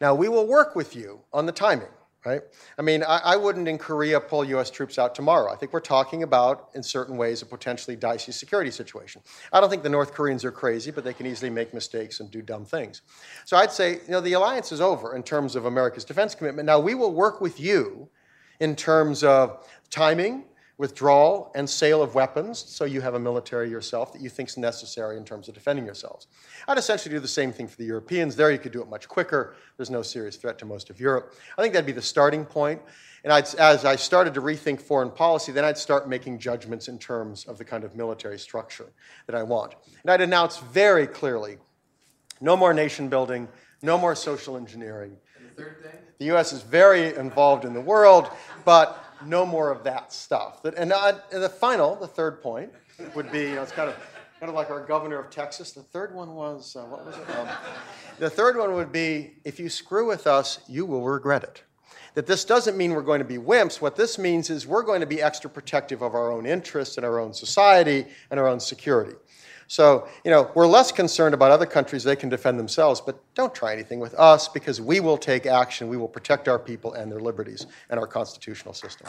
Now, we will work with you on the timing right? I mean, I, I, wouldn't in Korea pull U.S. troops out tomorrow. I think we're talking about, in certain ways, a potentially dicey security situation. I don't think the North Koreans are crazy, but they can easily make mistakes and do dumb things. So I'd say, you know, the alliance is over in terms of America's defense commitment. Now, we will work with you in terms of timing, withdrawal and sale of weapons, so you have a military yourself that you think is necessary in terms of defending yourselves. I'd essentially do the same thing for the Europeans. There, you could do it much quicker. There's no serious threat to most of Europe. I think that'd be the starting point. And I'd, as I started to rethink foreign policy, then I'd start making judgments in terms of the kind of military structure that I want. And I'd announce very clearly no more nation building, no more social engineering. And the third thing? The U.S. is very involved in the world, but no more of that stuff. And, the final, the third point, would be you know, it's kind of kind of like our governor of Texas. The third one was uh, what was it? Um, the third one would be if you screw with us, you will regret it. That this doesn't mean we're going to be wimps. What this means is we're going to be extra protective of our own interests and our own society and our own security. So, you know, we're less concerned about other countries, they can defend themselves, but don't try anything with us because we will take action. We will protect our people and their liberties and our constitutional system.